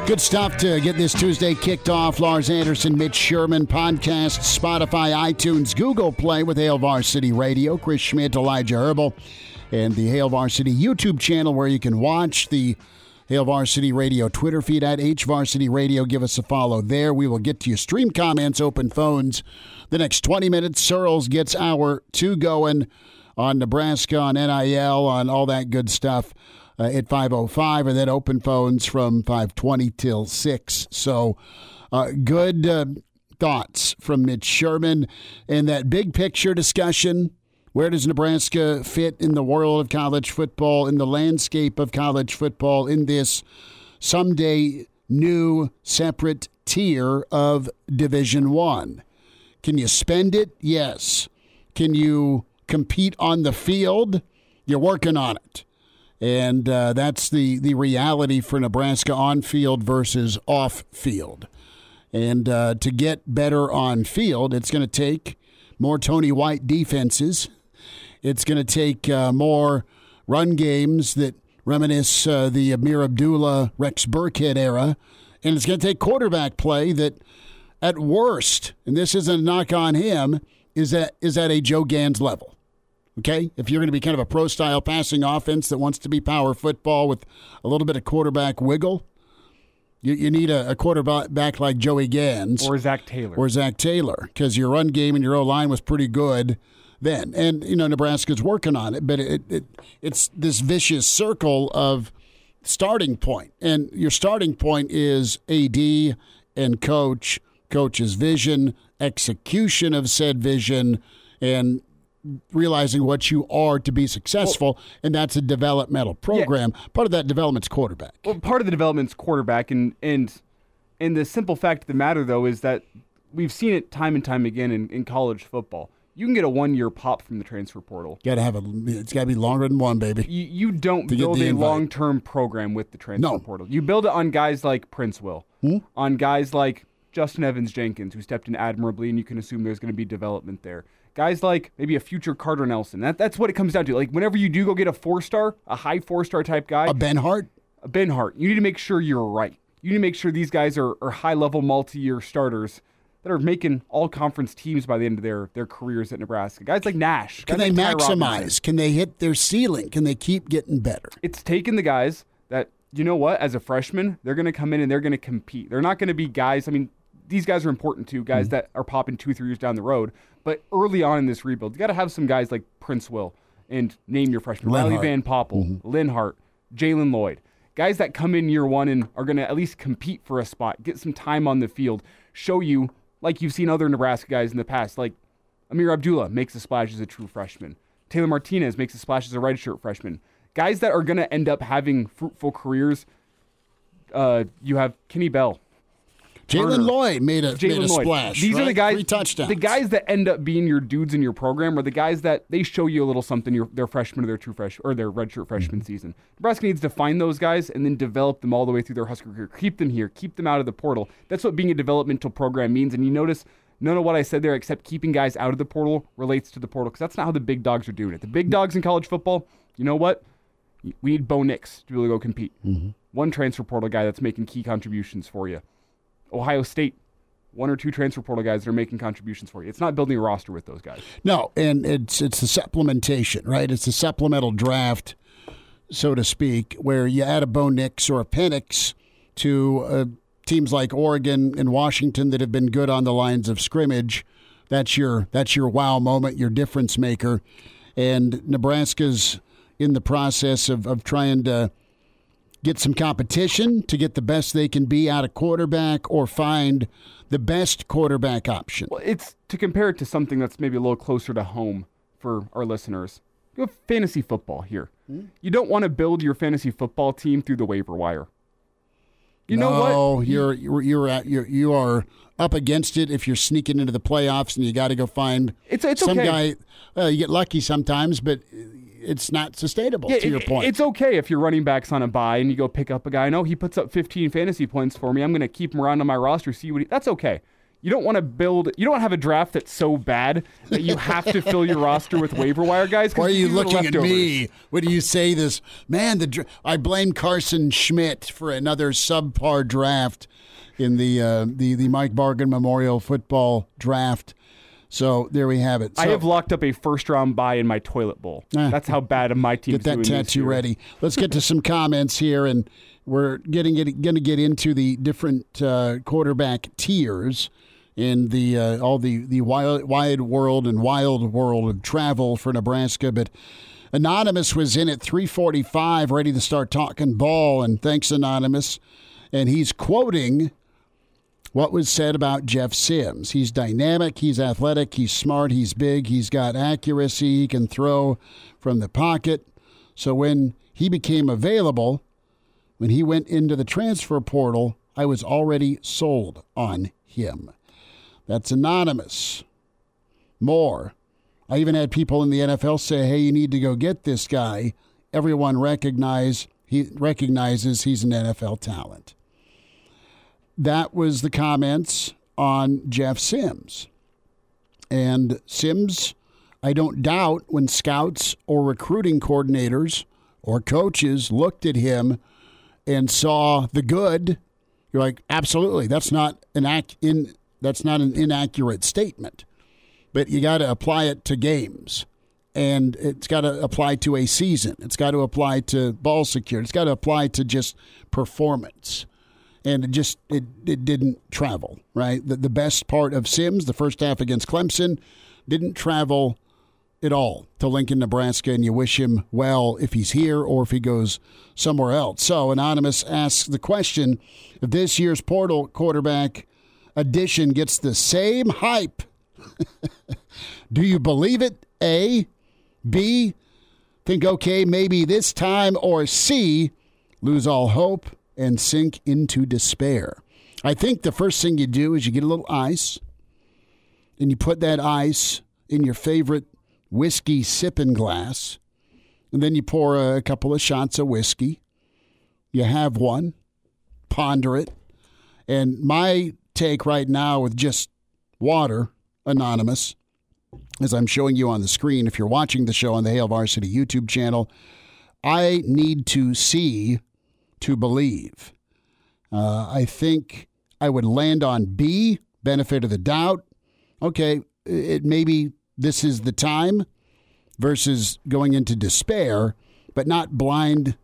Good stuff to get this Tuesday kicked off. Lars Anderson, Mitch Sherman, podcast, Spotify, iTunes, Google Play with Hail Varsity Radio, Chris Schmidt, Elijah Herbel, and the Hail Varsity YouTube channel where you can watch the Hail Varsity Radio Twitter feed at H Varsity Radio. Give us a follow there. We will get to your stream comments, open phones. The next 20 minutes, Sirles gets our two going on Nebraska, on NIL, on all that good stuff uh, at 5.05, and then open phones from 5.20 till 6. So uh, good uh, thoughts from Mitch Sherman and that big picture discussion. Where does Nebraska fit in the world of college football, in the landscape of college football, in this someday new separate tier of Division One? Can you spend it? Yes. Can you compete on the field? You're working on it. And uh, that's the, the reality for Nebraska on field versus off field. And uh, to get better on field, it's going to take more Tony White defenses. It's going to take uh, more run games that reminisce uh, the Ameer Abdullah, Rex Burkhead era. And it's going to take quarterback play that, at worst, and this isn't a knock on him, is at, is at a Joe Ganz level. Okay, if you're going to be kind of a pro style passing offense that wants to be power football with a little bit of quarterback wiggle, you, you need a, a quarterback like Joey Ganz
or Zac Taylor.
or Zac Taylor because your run game and your O line was pretty good then, and you know Nebraska's working on it, but it, it it's this vicious circle of starting point, and your starting point is AD and coach, coach's vision, execution of said vision, and realizing what you are to be successful, well, and that's a developmental program. Yeah. Part of that development's quarterback.
Well, part of the development's quarterback, and and and the simple fact of the matter though is that we've seen it time and time again in, in college football. You can get a one year pop from the transfer portal.
Gotta have a. It's gotta be longer than one, baby.
You, you don't build a long term program with the transfer no. portal. You build it on guys like Princewill, hmm? on guys like Justin Evans Jenkins, who stepped in admirably, and you can assume there's going to be development there guys like maybe a future Carter Nelson. That, that's what it comes down to. Like whenever you do go get a four star, a high four star type guy,
a Ben Hart,
a Ben Hart, you need to make sure you're right. You need to make sure these guys are, are high level multi year starters that are making all conference teams by the end of their, their careers at Nebraska. Guys like Nash.
Can
they
like maximize? Can they hit their ceiling? Can they keep getting better?
It's taking the guys that, you know what, as a freshman, they're going to come in and they're going to compete. They're not going to be guys, I mean, these guys are important too, guys mm-hmm. that are popping two, three years down the road. But early on in this rebuild, you got to have some guys like Princewill and name your freshman Riley Van Poppel, mm-hmm. Linhart, Jaylen Lloyd, guys that come in year one and are going to at least compete for a spot, get some time on the field, show you like you've seen other Nebraska guys in the past, like Ameer Abdullah makes a splash as a true freshman. Taylor Martinez makes a splash as a redshirt freshman. Guys that are going to end up having fruitful careers. Uh, you have Kenny Bell,
Jaylen Lloyd made a, made a splash.
These
right?
are the guys.
Three touchdowns.
The guys that end up being your dudes in your program are the guys that they show you a little something. Your their freshman or their true fresh or their redshirt freshman mm-hmm. season. Nebraska needs to find those guys and then develop them all the way through their Husker career. Keep them here. Keep them out of the portal. That's what being a developmental program means. And you notice none of what I said there, except keeping guys out of the portal, relates to the portal because that's not how the big dogs are doing it. The big dogs in college football, you know what? We need Bo Nix to be able to go compete. Mm-hmm. One transfer portal guy that's making key contributions for you. Ohio State one or two transfer portal guys that are making contributions for you. It's not building a roster with those guys.
No, and it's it's the supplementation, right? It's a supplemental draft, so to speak, where you add a Bo Nix or a Penix to uh, teams like Oregon and Washington that have been good on the lines of scrimmage. That's your that's your wow moment, your difference maker, and Nebraska's in the process of, of trying to get some competition to get the best they can be out of quarterback or find the best quarterback option?
Well, it's to compare it to something that's maybe a little closer to home for our listeners. You have fantasy football here. Mm-hmm. You don't want to build your fantasy football team through the waiver wire. You
no,
know
what? you're you're you're at you're you are up against it if you're sneaking into the playoffs and you got to go find
it's, it's
some
okay.
guy. Uh, you get lucky sometimes, but it's not sustainable. Yeah, to
it,
your point,
it's okay if your running back's on a buy and you go pick up a guy. I know he puts up 15 fantasy points for me. I'm going to keep him around on my roster, see what he. That's okay. you don't want to build. You don't have a draft that's so bad that you have to fill your roster with waiver wire guys.
Why are you looking at
me?
me do you say this? Man, the I blame Carson Schmidt for another subpar draft in the uh, the the Mike Bargan Memorial Football Draft. So there we have it.
I have locked up a first round buy in my toilet bowl.
Ah.
That's how bad of my team's
get that tattoo ready. Let's get to some comments here, and we're getting it, going to get into the different uh, quarterback tiers in the uh, all the the wild, wide world and wild world of travel for Nebraska. But Anonymous was in at 345, ready to start talking ball, and thanks Anonymous. And he's quoting what was said about Jeff Sims. He's dynamic, he's athletic, he's smart, he's big, he's got accuracy, he can throw from the pocket. So when he became available, when he went into the transfer portal, I was already sold on him. That's anonymous. More. I even had people in the NFL say, "Hey, you need to go get this guy." Everyone recognize he recognizes he's an NFL talent that was the comments on Jeff Sims. And Sims, I don't doubt when scouts or recruiting coordinators or coaches looked at him and saw the good, you're like, absolutely, that's not an ac- in that's not an inaccurate statement. But you got to apply it to games. And it's got to apply to a season. It's got to apply to ball security. It's got to apply to just performance and it just it, it didn't travel right? The, the best part of sims the first half against clemson didn't travel at all to lincoln nebraska and you wish him well if he's here or if he goes somewhere else. So anonymous asks the question if this year's portal quarterback addition gets the same hype do you believe it? A. B. Think okay maybe this time or c. Lose all hope and sink into despair. I think the first thing you do is you get a little ice and you put that ice in your favorite whiskey sipping glass, and then you pour a couple of shots of whiskey. You have one, ponder it. And my take right now with just water, anonymous, as I'm showing you on the screen, if you're watching the show on the Hail Varsity YouTube channel, I need to see to believe. Uh, I think I would land on B, benefit of the doubt. Okay, it maybe this is the time versus going into despair, but not blind,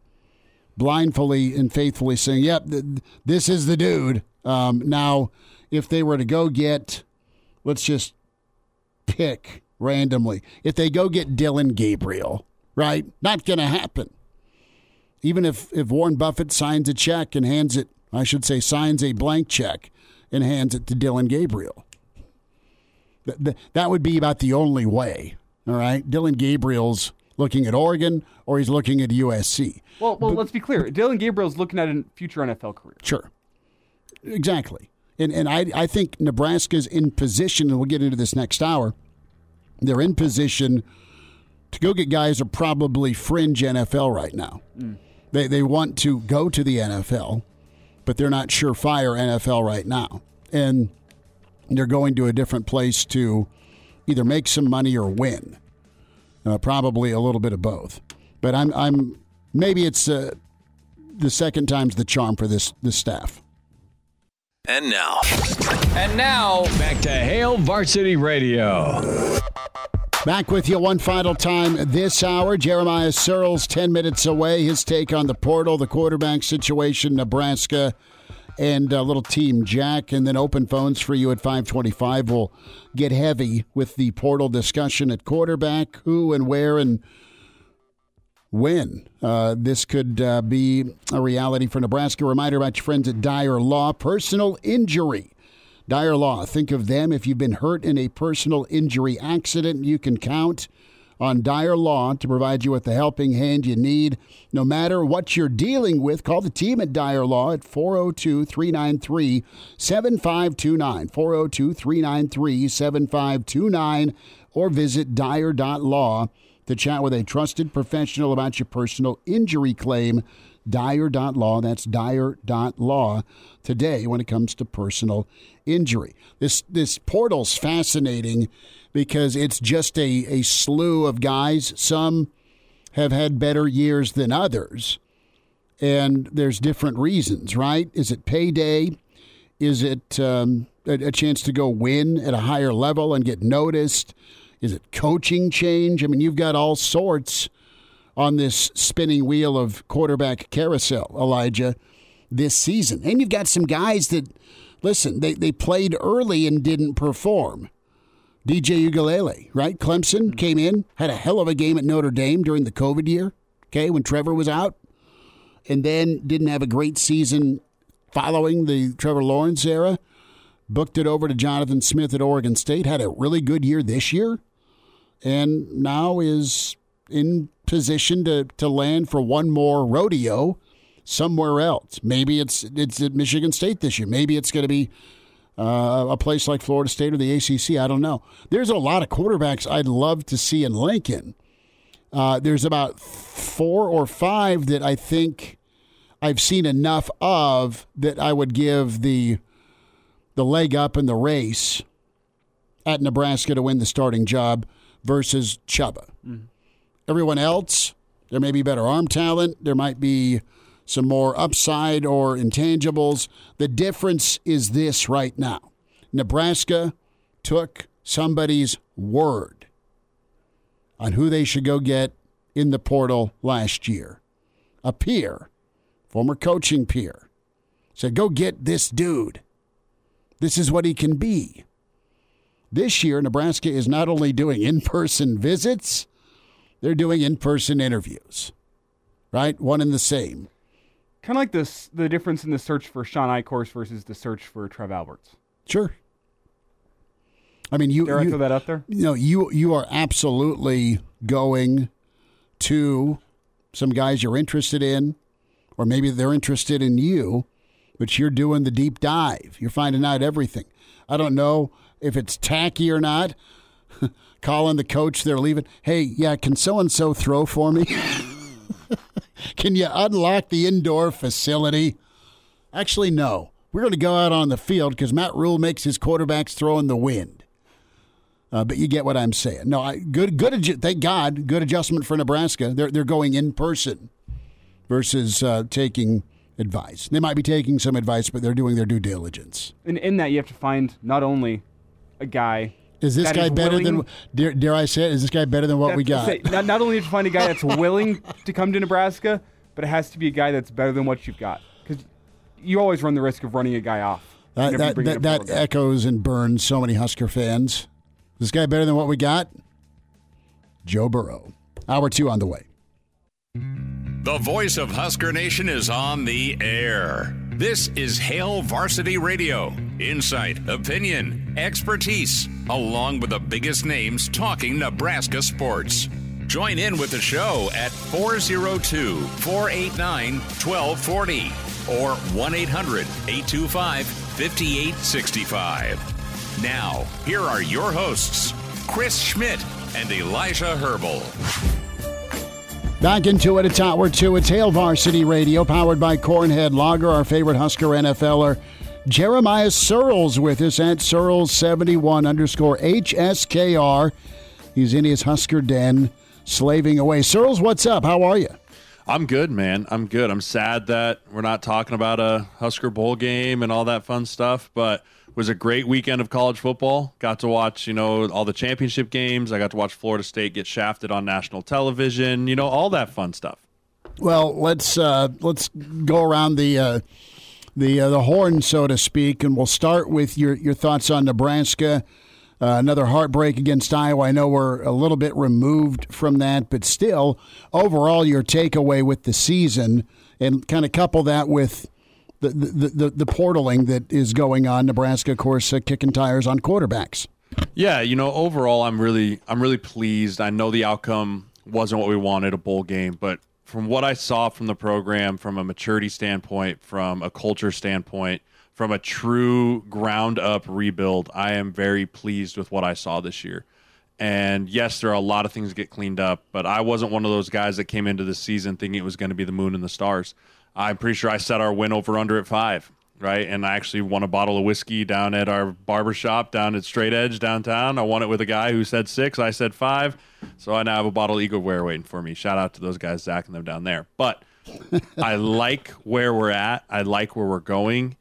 blindfully and faithfully saying, "Yep, th- this is the dude." Um, now, if they were to go get, let's just pick randomly, if they go get Dylan Gabriel, right? Not going to happen even if, if Warren Buffett signs a check and hands it, I should say, signs a blank check and hands it to Dylan Gabriel. Th- th- that would be about the only way. All right. Dylan Gabriel's looking at Oregon or he's looking at USC.
Well, well, let's be clear. Dylan Gabriel's looking at a future NFL career.
Sure. Exactly. And, and I, I think Nebraska's in position, and we'll get into this next hour. They're in position to go get guys who are probably fringe NFL right now. Mm. They, they want to go to the NFL, but they're not surefire NFL right now. And they're going to a different place to either make some money or win. Uh, probably a little bit of both. But I'm, I'm maybe it's uh, the second time's the charm for this, this staff.
And now. And now, back to Hail Varsity Radio.
Back with you one final time this hour. Jeremiah Sirles, 10 minutes away. His take on the portal, the quarterback situation, Nebraska, and a little team Jack. And then open phones for you at 525. We'll get heavy with the portal discussion at quarterback, who and where and when uh, this could uh, be a reality for Nebraska. Reminder about your friends at Dyer Law, personal injury. Dyer Law, think of them if you've been hurt in a personal injury accident. You can count on Dyer Law to provide you with the helping hand you need. No matter what you're dealing with, call the team at Dyer Law at 402 393 7529. 402 393 7529 or visit Dyer.law to chat with a trusted professional about your personal injury claim. Dyer.law. That's Dyer.law today when it comes to personal injury. This this portal's fascinating because it's just a, a slew of guys. Some have had better years than others. And there's different reasons, right? Is it payday? Is it um, a, a chance to go win at a higher level and get noticed? Is it coaching change? I mean, you've got all sorts on this spinning wheel of quarterback carousel, Elijah, this season. And you've got some guys that, listen, they, they played early and didn't perform. DJ Uiagalelei, right? Clemson mm-hmm. came in, had a hell of a game at Notre Dame during the COVID year, okay, when Trevor was out, and then didn't have a great season following the Trevor Lawrence era. Booked it over to Jonathan Smith at Oregon State, had a really good year this year, and now is in position to, to land for one more rodeo somewhere else. Maybe it's it's at Michigan State this year. Maybe it's going to be uh, a place like Florida State or the ACC. I don't know. There's a lot of quarterbacks I'd love to see in Lincoln. Uh, there's about four or five that I think I've seen enough of that I would give the the leg up in the race at Nebraska to win the starting job versus Chubba. Mm-hmm. Everyone else, there may be better arm talent. There might be some more upside or intangibles. The difference is this right now Nebraska took somebody's word on who they should go get in the portal last year. A peer, former coaching peer, said, Go get this dude. This is what he can be. This year, Nebraska is not only doing in person visits, they're doing in person interviews, right? One and the same
kind of like this the difference in the search for Shawn Eichorst versus the search for Trev Alberts.
Sure. I mean, you
dare you, I throw that out there?
You know, you you are absolutely going to some guys you're interested in, or maybe they're interested in you, but you're doing the deep dive. You're finding out everything. I don't know if it's tacky or not. Calling the coach they're leaving. Hey, yeah, can so and so throw for me? Can you unlock the indoor facility? Actually, no. We're going to go out on the field because Matt Rhule makes his quarterbacks throw in the wind. Uh, but you get what I'm saying. No, I, good, good. Thank God, good adjustment for Nebraska. They're they're going in person versus uh, taking advice. They might be taking some advice, but they're doing their due diligence.
And in that, you have to find not only a guy
is this guy better willing, than dare, dare, I say it? Is this guy better than what we got?
Say, not, not only to find a guy that's willing to come to Nebraska, but it has to be a guy that's better than what you've got because you always run the risk of running a guy off.
That that, that, that echoes and burns so many Husker fans. Is this guy better than what we got? Joe Burrow. Hour two on the way.
The voice of Husker Nation is on the air. This is Hail Varsity Radio. Insight, opinion, expertise, along with the biggest names talking Nebraska sports. Join in with the show at 402 489 1240 or 1 800 825 5865. Now, here are your hosts, Chris Schmidt and Elijah Herbel.
Back into it, it's Hour 2. It's Hail Varsity Radio, powered by Cornhead Lager, our favorite Husker NFLer. Jeremiah Sirles with us at Sirles71 underscore HSKR. He's in his Husker den, slaving away. Sirles, what's up? How are you?
I'm good, man. I'm good. I'm sad that we're not talking about a Husker Bowl game and all that fun stuff, but – was a great weekend of college football. Got to watch, you know, all the championship games. I got to watch Florida State get shafted on national television. You know, all that fun stuff.
Well, let's uh, let's go around the uh, the uh, the horn, so to speak, and we'll start with your your thoughts on Nebraska. Uh, another heartbreak against Iowa. I know we're a little bit removed from that, but still, overall, your takeaway with the season, and kind of couple that with the, the, the, portaling that is going on. Nebraska, of course, uh, kicking tires on quarterbacks.
Yeah, you know, overall, I'm really, I'm really pleased. I know the outcome wasn't what we wanted, a bowl game, but from what I saw from the program, from a maturity standpoint, from a culture standpoint, from a true ground up rebuild, I am very pleased with what I saw this year. And yes, there are a lot of things that get cleaned up, but I wasn't one of those guys that came into the season thinking it was going to be the moon and the stars. I'm pretty sure I set our win over under at five, right? And I actually won a bottle of whiskey down at our barber shop down at Straight Edge downtown. I won it with a guy who said six, I said five. So I now have a bottle of Eagle Rare waiting for me. Shout out to those guys, Zach and them down there. But I like where we're at. I like where we're going.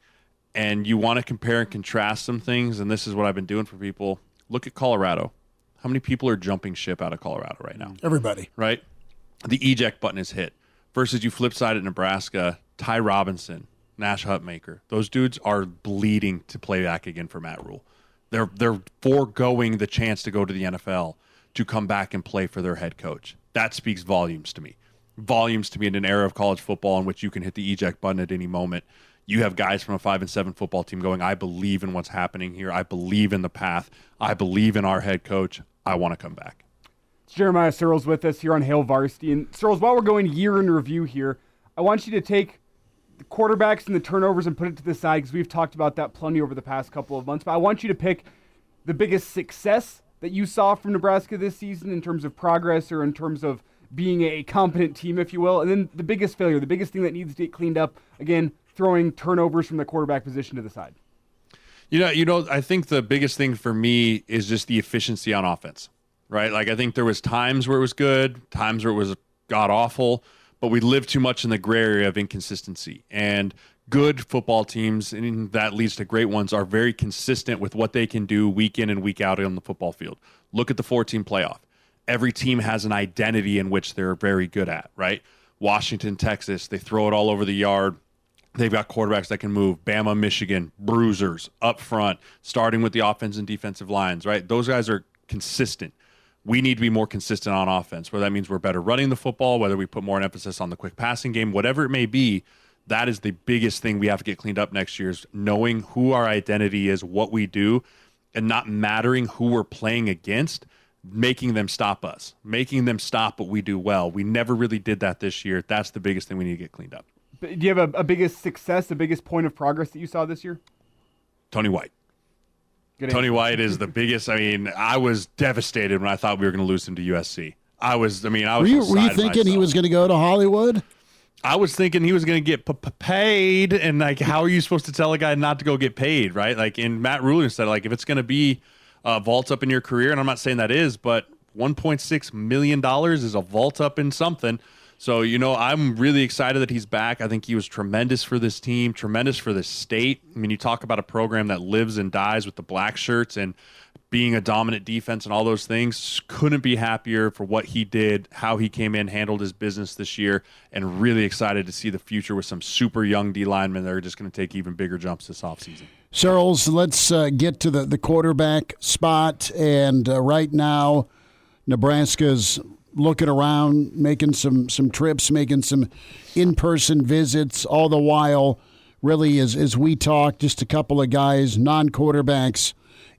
And you want to compare and contrast some things. And this is what I've been doing for people. Look at Colorado. How many people are jumping ship out of Colorado right now?
Everybody.
Right? The eject button is hit. Versus you flip side at Nebraska, Ty Robinson, Nash Hutmacher. Those dudes are bleeding to play back again for Matt Rhule. They're they're foregoing the chance to go to the NFL to come back and play for their head coach. That speaks volumes to me. Volumes to me in an era of college football in which you can hit the eject button at any moment. You have guys from a five and seven football team going, I believe in what's happening here. I believe in the path. I believe in our head coach. I want to come back.
Jeremiah Sirles with us here on Hail Varsity. And Sirles, while we're going year in review here, I want you to take the quarterbacks and the turnovers and put it to the side because we've talked about that plenty over the past couple of months. But I want you to pick the biggest success that you saw from Nebraska this season in terms of progress or in terms of being a competent team, if you will, and then the biggest failure, the biggest thing that needs to get cleaned up. Again, throwing turnovers from the quarterback position to the side.
You know, you know, I think the biggest thing for me is just the efficiency on offense right? Like I think there was times where it was good, times where it was god awful, but we live too much in the gray area of inconsistency. And good football teams, and that leads to great ones, are very consistent with what they can do week in and week out on the football field. Look at the 14 playoff. Every team has an identity in which they're very good at, right? Washington, Texas, they throw it all over the yard. They've got quarterbacks that can move. Bama, Michigan, bruisers up front, starting with the offense and defensive lines, right? Those guys are consistent we need to be more consistent on offense, whether that means we're better running the football, whether we put more emphasis on the quick passing game, whatever it may be. That is the biggest thing we have to get cleaned up next year is knowing who our identity is, what we do, and not mattering who we're playing against, making them stop us, making them stop what we do well. We never really did that this year. That's the biggest thing we need to get cleaned up.
Do you have a, a biggest success, the biggest point of progress that you saw this year?
Tony White. Good Tony answer. White is the biggest. I mean, I was devastated when I thought we were going to lose him to USC. I was. I mean, I was.
Were you, were you thinking myself. he was going to go to Hollywood?
I was thinking he was going to get p- p- paid, and like, how are you supposed to tell a guy not to go get paid, right? Like, in Matt Rhule said, like, if it's going to be a vault up in your career, and I'm not saying that is, but 1.6 million dollars is a vault up in something. So, you know, I'm really excited that he's back. I think he was tremendous for this team, tremendous for the state. I mean, you talk about a program that lives and dies with the black shirts and being a dominant defense and all those things. Couldn't be happier for what he did, how he came in, handled his business this year, and really excited to see the future with some super young D linemen that are just going to take even bigger jumps this offseason.
Sirles, let's uh, get to the, the quarterback spot. And uh, right now, Nebraska's looking around, making some some trips, making some in person visits, all the while. Really, as as we talk, just a couple of guys, non quarterbacks,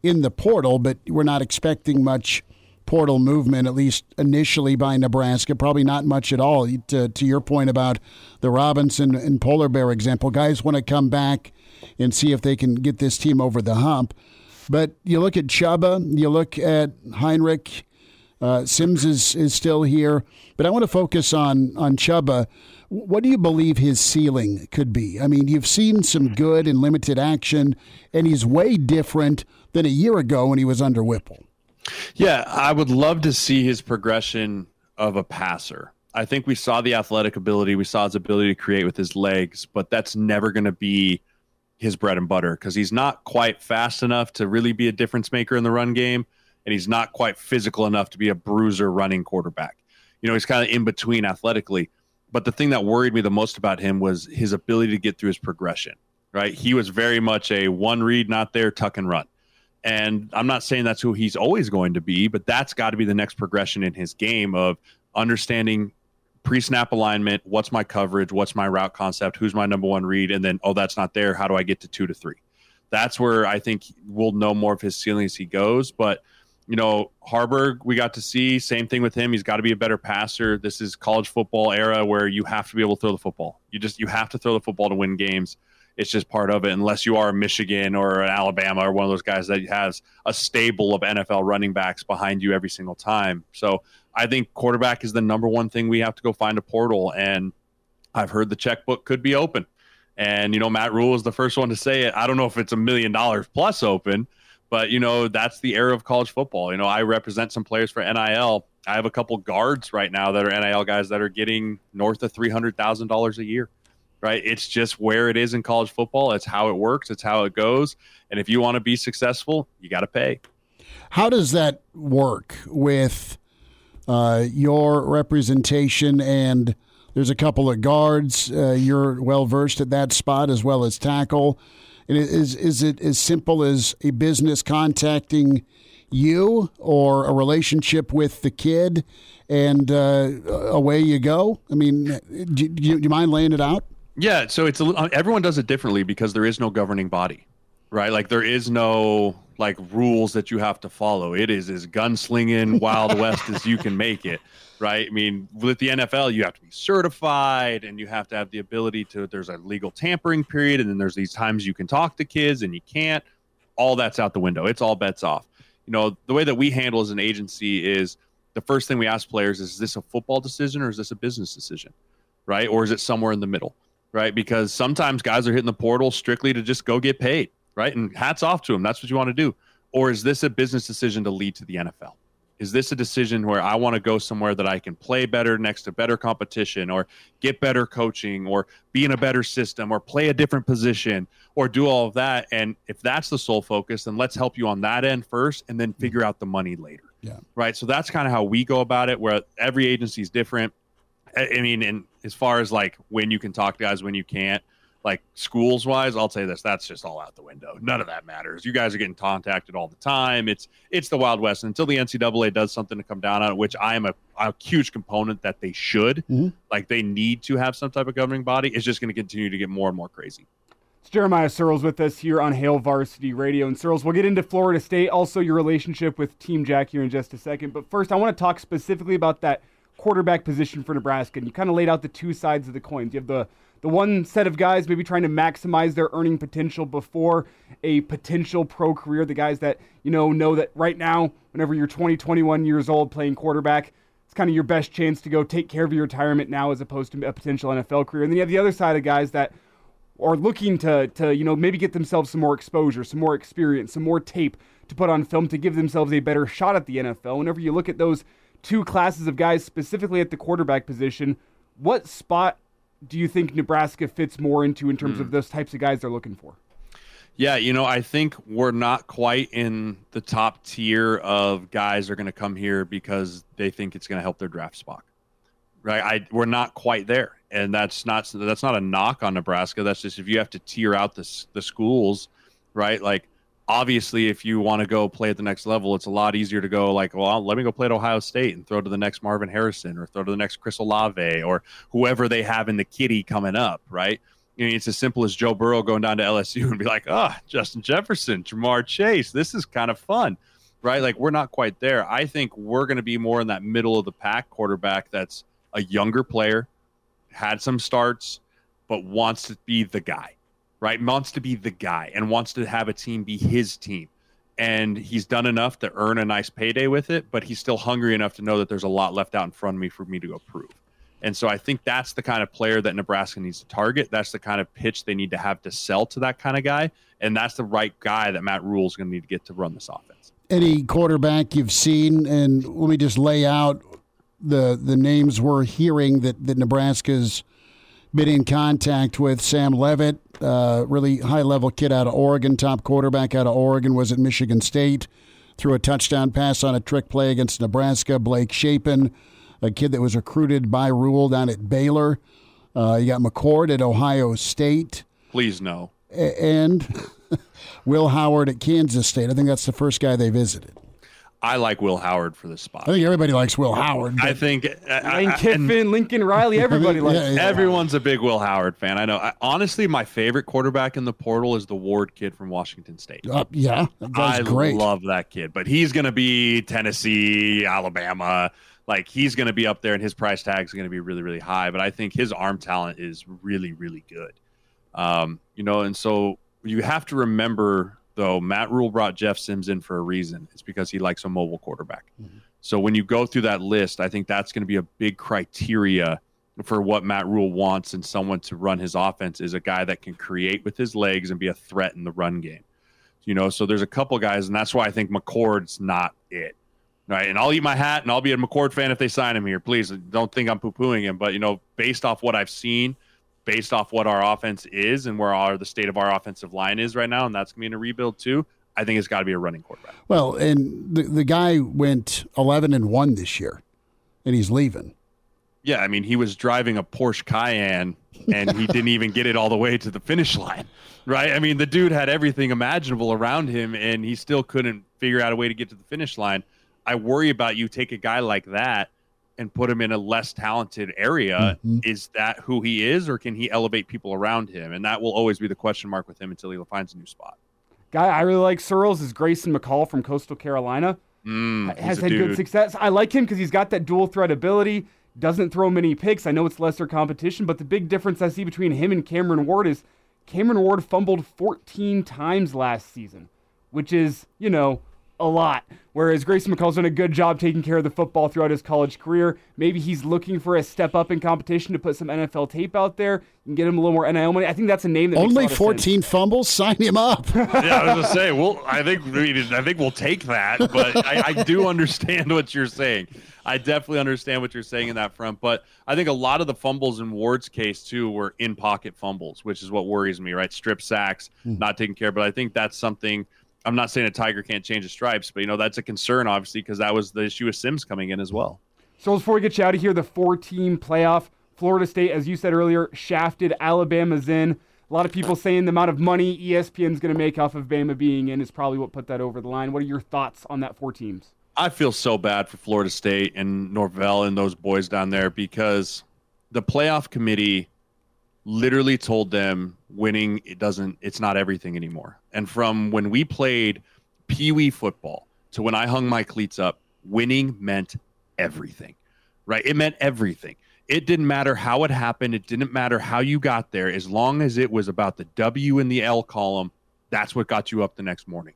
in the portal, but we're not expecting much portal movement, at least initially by Nebraska. Probably not much at all. To, to your point about the Robinson and Polar Bear example, guys want to come back and see if they can get this team over the hump. But you look at Chubba, you look at Heinrich, uh, Sims is, is still here, but I want to focus on on Chubba. What do you believe his ceiling could be? I mean, you've seen some good and limited action, and he's way different than a year ago when he was under Whipple.
Yeah, I would love to see his progression of a passer. I think we saw the athletic ability, we saw his ability to create with his legs, but that's never going to be his bread and butter because he's not quite fast enough to really be a difference maker in the run game and he's not quite physical enough to be a bruiser running quarterback. You know, he's kind of in between athletically. But the thing that worried me the most about him was his ability to get through his progression, right? He was very much a one read, not there, tuck and run. And I'm not saying that's who he's always going to be, but that's got to be the next progression in his game of understanding pre snap alignment. What's my coverage? What's my route concept? Who's my number one read? And then, oh, that's not there. How do I get to two to three? That's where I think we'll know more of his ceiling as he goes. But you know, Haarberg, we got to see same thing with him. He's got to be a better passer. This is college football era where you have to be able to throw the football. You just you have to throw the football to win games. It's just part of it. Unless you are Michigan or Alabama or one of those guys that has a stable of NFL running backs behind you every single time. So I think quarterback is the number one thing we have to go find a portal and I've heard the checkbook could be open. And, you know, Matt Rhule is the first one to say it. I don't know if it's a million dollars plus open, but, you know, that's the era of college football. You know, I represent some players for NIL. I have a couple guards right now that are NIL guys that are getting north of $300,000 a year, right? It's just where it is in college football. It's how it works, it's how it goes. And if you want to be successful, you got to pay.
How does that work with uh, your representation and there's a couple of guards. Uh, you're well versed at that spot as well as tackle. Is is it as simple as a business contacting you or a relationship with the kid, and uh, away you go? I mean, do, do, you, mind laying it out?
Yeah. So it's everyone does it differently because there is no governing body, right? Like there is no like rules that you have to follow. It is as gunslinging Wild West as you can make it, right? I mean, with the NFL, you have to be certified and you have to have the ability to. There's a legal tampering period, and then there's these times you can talk to kids and you can't. All that's out the window. It's all bets off. You know, the way that we handle as an agency is the first thing we ask players is, is this a football decision or is this a business decision, right? Or is it somewhere in the middle, right? Because sometimes guys are hitting the portal strictly to just go get paid right? And hats off to him. That's what you want to do. Or is this a business decision to lead to the NFL? Is this a decision where I want to go somewhere that I can play better next to better competition or get better coaching or be in a better system or play a different position or do all of that? And if that's the sole focus, then let's help you on that end first and then figure out the money later.
Yeah.
Right. So that's kind of how we go about it, where every agency is different. I mean, and as far as like when you can talk to guys, when you can't, like schools wise, I'll say this: that's just all out the window. None of that matters. You guys are getting contacted all the time. It's it's the Wild West. And until the NCAA does something to come down on it, which I am a, a huge component that they should,
mm-hmm.
like they need to have some type of governing body. It's just going to continue to get more and more crazy.
It's Jeremiah Sirles with us here on Hail Varsity Radio. And Sirles, we'll get into Florida State, also your relationship with Team Jack here in just a second. But first, I want to talk specifically about that quarterback position for Nebraska. And you kind of laid out the two sides of the coins. You have the the one set of guys maybe trying to maximize their earning potential before a potential pro career. The guys that, you know, know that right now, whenever you're 20, 21 years old playing quarterback, it's kind of your best chance to go take care of your retirement now as opposed to a potential NFL career. And then you have the other side of guys that are looking to, to you know, maybe get themselves some more exposure, some more experience, some more tape to put on film to give themselves a better shot at the NFL. Whenever you look at those two classes of guys, specifically at the quarterback position, what spot do you think Nebraska fits more into in terms mm. of hmm. those types of guys they're looking for?
Yeah, you know, I think we're not quite in the top tier of guys are going to come here because they think it's going to help their draft spot. Right? I we're not quite there. And that's not that's not a knock on Nebraska. That's just if you have to tier out the the schools, right? Like obviously if you want to go play at the next level it's a lot easier to go like well let me go play at ohio state and throw to the next marvin harrison or throw to the next chris olave or whoever they have in the kitty coming up right? You know, it's as simple as joe burrow going down to lsu and be like oh justin jefferson ja'marr chase this is kind of fun right? Like we're not quite there. I think we're going to be more in that middle of the pack quarterback that's a younger player had some starts but wants to be the guy right? Wants to be the guy and wants to have a team be his team. And he's done enough to earn a nice payday with it, but he's still hungry enough to know that there's a lot left out in front of me for me to go prove. And so I think that's the kind of player that Nebraska needs to target. That's the kind of pitch they need to have to sell to that kind of guy. And that's the right guy that Matt Rhule is going to need to get to run this offense.
Any quarterback you've seen, and let me just lay out the the names we're hearing that, that Nebraska's been in contact with Sam Leavitt, uh, really high level kid out of Oregon, top quarterback out of Oregon, was at Michigan State, threw a touchdown pass on a trick play against Nebraska. Blake Shapen, a kid that was recruited by Rhule down at Baylor. Uh, you got McCord at Ohio State.
Please no.
And Will Howard at Kansas State. I think that's the first guy they visited.
I like Will Howard for this spot.
I think everybody likes Will Howard.
I think
uh, Lane Kiffin, Lincoln Riley, everybody likes. Yeah,
yeah. Everyone's a big Will Howard fan. I know. I, honestly, my favorite quarterback in the portal is the Ward kid from Washington State.
Uh, yeah,
I
great.
love that kid, but he's going to be Tennessee, Alabama. Like he's going to be up there, and his price tag is going to be really, really high. But I think his arm talent is really, really good. Um, you know, and so you have to remember though, Matt Rhule brought Jeff Sims in for a reason. It's because he likes a mobile quarterback. Mm-hmm. So when you go through that list, I think that's going to be a big criteria for what Matt Rhule wants and someone to run his offense is a guy that can create with his legs and be a threat in the run game. You know, so there's a couple guys, and that's why I think McCord's not it. Right. And I'll eat my hat and I'll be a McCord fan if they sign him here. Please don't think I'm poo pooing him. But, you know, based off what I've seen, based off what our offense is and where our the state of our offensive line is right now, and that's gonna be in a rebuild too. I think it's got to be a running quarterback.
Well, and the the guy went eleven and one this year, and he's leaving.
Yeah, I mean, he was driving a Porsche Cayenne and he didn't even get it all the way to the finish line, right? I mean, the dude had everything imaginable around him and he still couldn't figure out a way to get to the finish line. I worry about you take a guy like that and put him in a less talented area. Mm-hmm. Is that who he is, or can he elevate people around him? And that will always be the question mark with him until he finds a new spot.
Guy I really like Sirles is Grayson McCall from Coastal Carolina.
Mm,
has had dude. good success. I like him because he's got that dual threat ability. Doesn't throw many picks. I know it's lesser competition, but the big difference I see between him and Cameron Ward is Cameron Ward fumbled 14 times last season, which is, you know, a lot. Whereas Grayson McCall's done a good job taking care of the football throughout his college career. Maybe he's looking for a step up in competition to put some NFL tape out there and get him a little more NIL money. I think that's a name that
only 14 fumbles. Sign him up.
yeah, I was gonna say. Well, I think I think we'll take that, but I, I do understand what you're saying. I definitely understand what you're saying in that front, but I think a lot of the fumbles in Ward's case too were in pocket fumbles, which is what worries me. Right, strip sacks, mm. not taking care. But I think that's something I'm not saying a tiger can't change his stripes, but you know that's a concern, obviously, because that was the issue with Sims coming in as well.
So before we get you out of here, the four-team playoff, Florida State, as you said earlier, shafted. Alabama's in. A lot of people saying the amount of money ESPN's going to make off of Bama being in is probably what put that over the line. What are your thoughts on that four teams?
I feel so bad for Florida State and Norvell and those boys down there because the playoff committee literally told them winning it doesn't it's not everything anymore. And from when we played pee wee football to when I hung my cleats up, winning meant everything. Right? It meant everything. It didn't matter how it happened, it didn't matter how you got there as long as it was about the W and the L column, that's what got you up the next morning.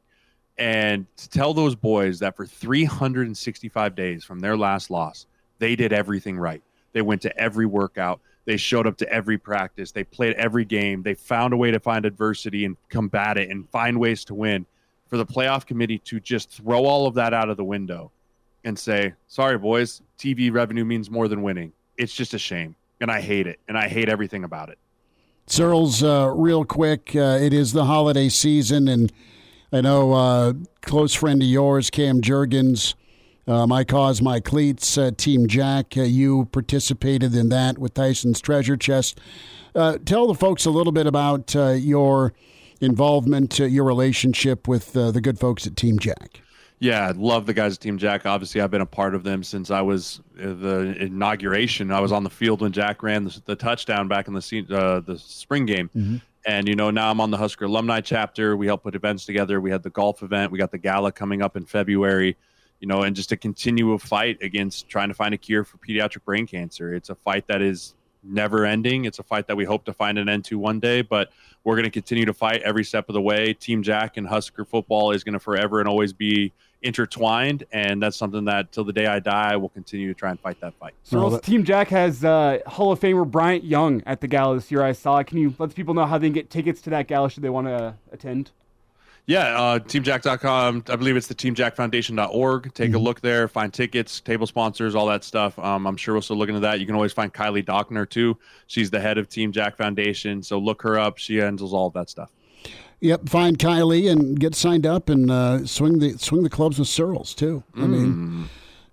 And to tell those boys that for 365 days from their last loss, they did everything right. They went to every workout. They showed up to every practice. They played every game. They found a way to find adversity and combat it and find ways to win. For the playoff committee to just throw all of that out of the window and say, sorry, boys, TV revenue means more than winning. It's just a shame. And I hate it. And I hate everything about it.
Sirles, uh, real quick, uh, it is the holiday season. And I know uh, close friend of yours, Cam Jurgens, uh, my Cause, My Cleats, uh, Team Jack. Uh, you participated in that with Tyson's Treasure Chest. Uh, tell the folks a little bit about uh, your involvement, uh, your relationship with the good folks at Team Jack.
Yeah, I love the guys at Team Jack. Obviously, I've been a part of them since I was the inauguration. I was on the field when Jack ran the, the touchdown back in the the spring game. Mm-hmm. And you know, now I'm on the Husker alumni chapter. We help put events together. We had the golf event. We got the gala coming up in February you know, and just to continue a fight against trying to find a cure for pediatric brain cancer. It's a fight that is never ending. It's a fight that we hope to find an end to one day, but we're going to continue to fight every step of the way. Team Jack and Husker football is going to forever and always be intertwined, and that's something that till the day I die, I will continue to try and fight that fight.
So, well, Team Jack has uh, Hall of Famer Bryant Young at the gala this year. I saw. Can you let people know how they can get tickets to that gala should they want to attend?
Yeah, uh, teamjack.com. I believe it's the teamjackfoundation.org. Take mm-hmm. a look there, find tickets, table sponsors, all that stuff. Um, I'm sure we'll still look into that. You can always find Kylie Dockner too. She's the head of Team Jack Foundation. So look her up. She handles all of that stuff.
Yep, find Kylie and get signed up and uh, swing the swing the clubs with Sirles too. I mean, mm.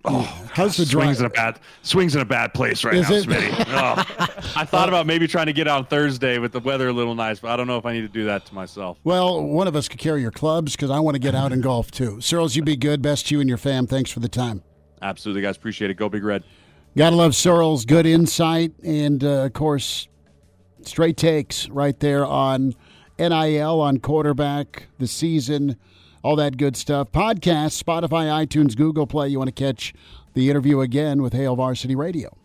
Oh, how's the drive? Swings in a bad swings in a bad place right Is now, Smitty. oh. I thought about maybe trying to get on Thursday with the weather a little nice, but I don't know if I need to do that to myself.
Well, one of us could carry your clubs because I want to get out and golf too. Sirles, you be good. Best to you and your fam. Thanks for the time.
Absolutely, guys. Appreciate it. Go Big Red.
Gotta love Sirles. Good insight and uh, of course, straight takes right there on NIL on quarterback the season all that good stuff. Podcast, Spotify, iTunes, Google Play. You want to catch the interview again with Hail Varsity Radio.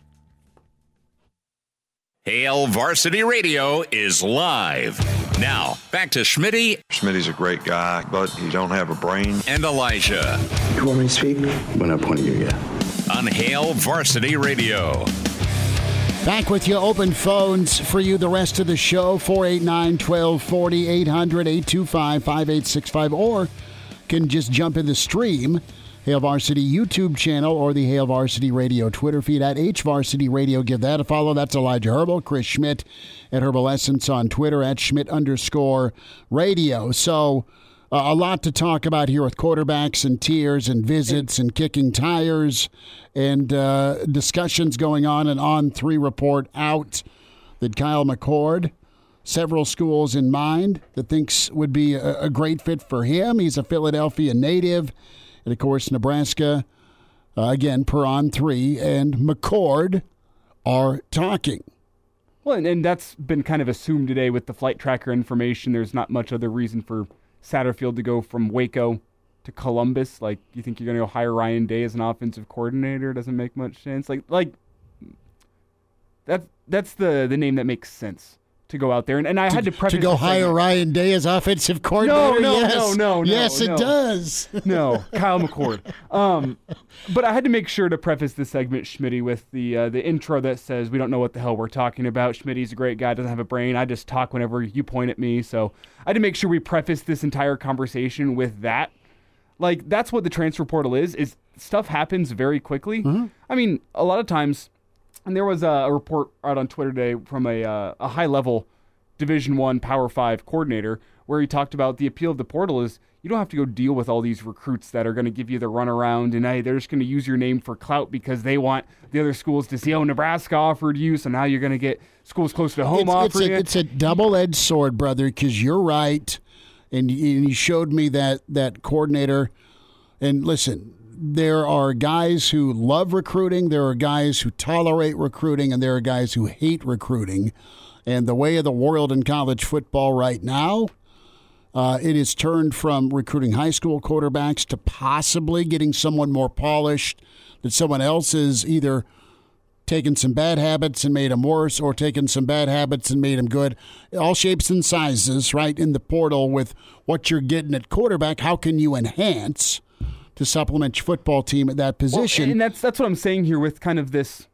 Hail Varsity Radio is live. Now, back to Schmitty.
Schmitty's a great guy, but he don't have a brain.
And Elijah.
You want me to speak? When I point at you, yeah.
On Hail Varsity Radio.
Back with you. Open phones for you the rest of the show 489 1240 800 825 5865 or can just jump in the stream. Hail Varsity YouTube channel or the Hail Varsity Radio Twitter feed at H Varsity Radio. Give that a follow. That's Elijah Herbel, Chris Schmidt at Herbal Essence on Twitter at Schmidt underscore radio. So, uh, a lot to talk about here with quarterbacks and tiers and visits and kicking tires and uh, discussions going on. And on three report out that Kyle McCord, several schools in mind that thinks would be a, a great fit for him. He's a Philadelphia native, and of course Nebraska. Uh, again, per on three and McCord are talking.
Well, and, and that's been kind of assumed today with the flight tracker information. There's not much other reason for Satterfield to go from Waco to Columbus. Like, you think you're going to go hire Ryan Day as an offensive coordinator? Doesn't make much sense. Like, like that that's the the name that makes sense to go out there. And, and I
to,
had to preface
to go hire. Ryan Day as offensive coordinator.
No, no,
yes.
no, no, no.
Yes,
no.
it does.
no, Kyle McCord. Um, but I had to make sure to preface the segment, Schmitty, with the uh, the intro that says we don't know what the hell we're talking about. Schmitty's a great guy, doesn't have a brain. I just talk whenever you point at me. So I had to make sure we preface this entire conversation with that. Like that's what the transfer portal is. Is stuff happens very quickly. I mean, a lot of times, and there was a, report out on Twitter today from a uh, a high level Division One Power Five coordinator where he talked about the appeal of the portal is you don't have to go deal with all these recruits that are going to give you the runaround and hey, they're just going to use your name for clout because they want the other schools to see oh Nebraska offered you, so now you're going to get schools close to home
it's, it's, a,
it.
it's a double-edged sword, brother. Because you're right, and you, and you showed me that that coordinator. And listen, there are guys who love recruiting, there are guys who tolerate recruiting, and there are guys who hate recruiting. And the way of the world in college football right now, uh, it is turned from recruiting high school quarterbacks to possibly getting someone more polished that someone else is either taken some bad habits and made them worse or taken some bad habits and made them good. All shapes and sizes, right, in the portal with what you're getting at quarterback. How can you enhance to supplement your football team at that
Well,
position?
and that's that's what I'm saying here with kind of this.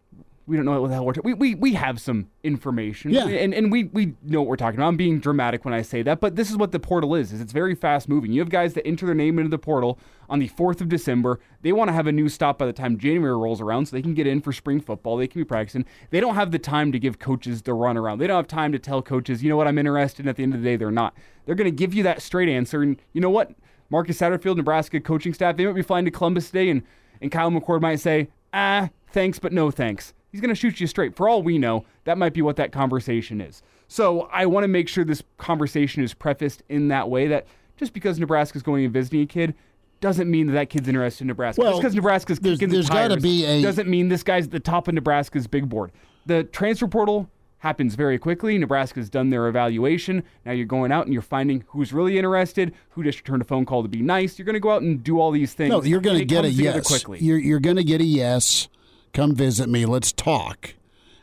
We don't know what the hell we're. Ta- we, we we have some information.
Yeah.
And and we we know what we're talking about. I'm being dramatic when I say that, but this is what the portal is. Is it's very fast moving. You have guys that enter their name into the portal on the fourth of December. They want to have a new stop by the time January rolls around, so they can get in for spring football. They can be practicing. They don't have the time to give coaches the run around. They don't have time to tell coaches, you know what, I'm interested. And at the end of the day, they're not. They're going to give you that straight answer. And you know what? Marcus Satterfield, Nebraska coaching staff, they might be flying to Columbus today, and, and Kyle McCord might say, ah, thanks, but no thanks. He's going to shoot you straight. For all we know, that might be what that conversation is. So I want to make sure this conversation is prefaced in that way that just because Nebraska's going and visiting a kid doesn't mean that that kid's interested in Nebraska.
Well,
just because Nebraska's
there's-
kicking
there's
the tires
be a-
doesn't mean this guy's at the top of Nebraska's big board. The transfer portal happens very quickly. Nebraska's done their evaluation. Now you're going out and you're finding who's really interested, who just returned a phone call to be nice. You're going to go out and do all these things.
No, you're going to get a yes.
quickly.
You're you're going to get a yes. Come visit me. Let's talk.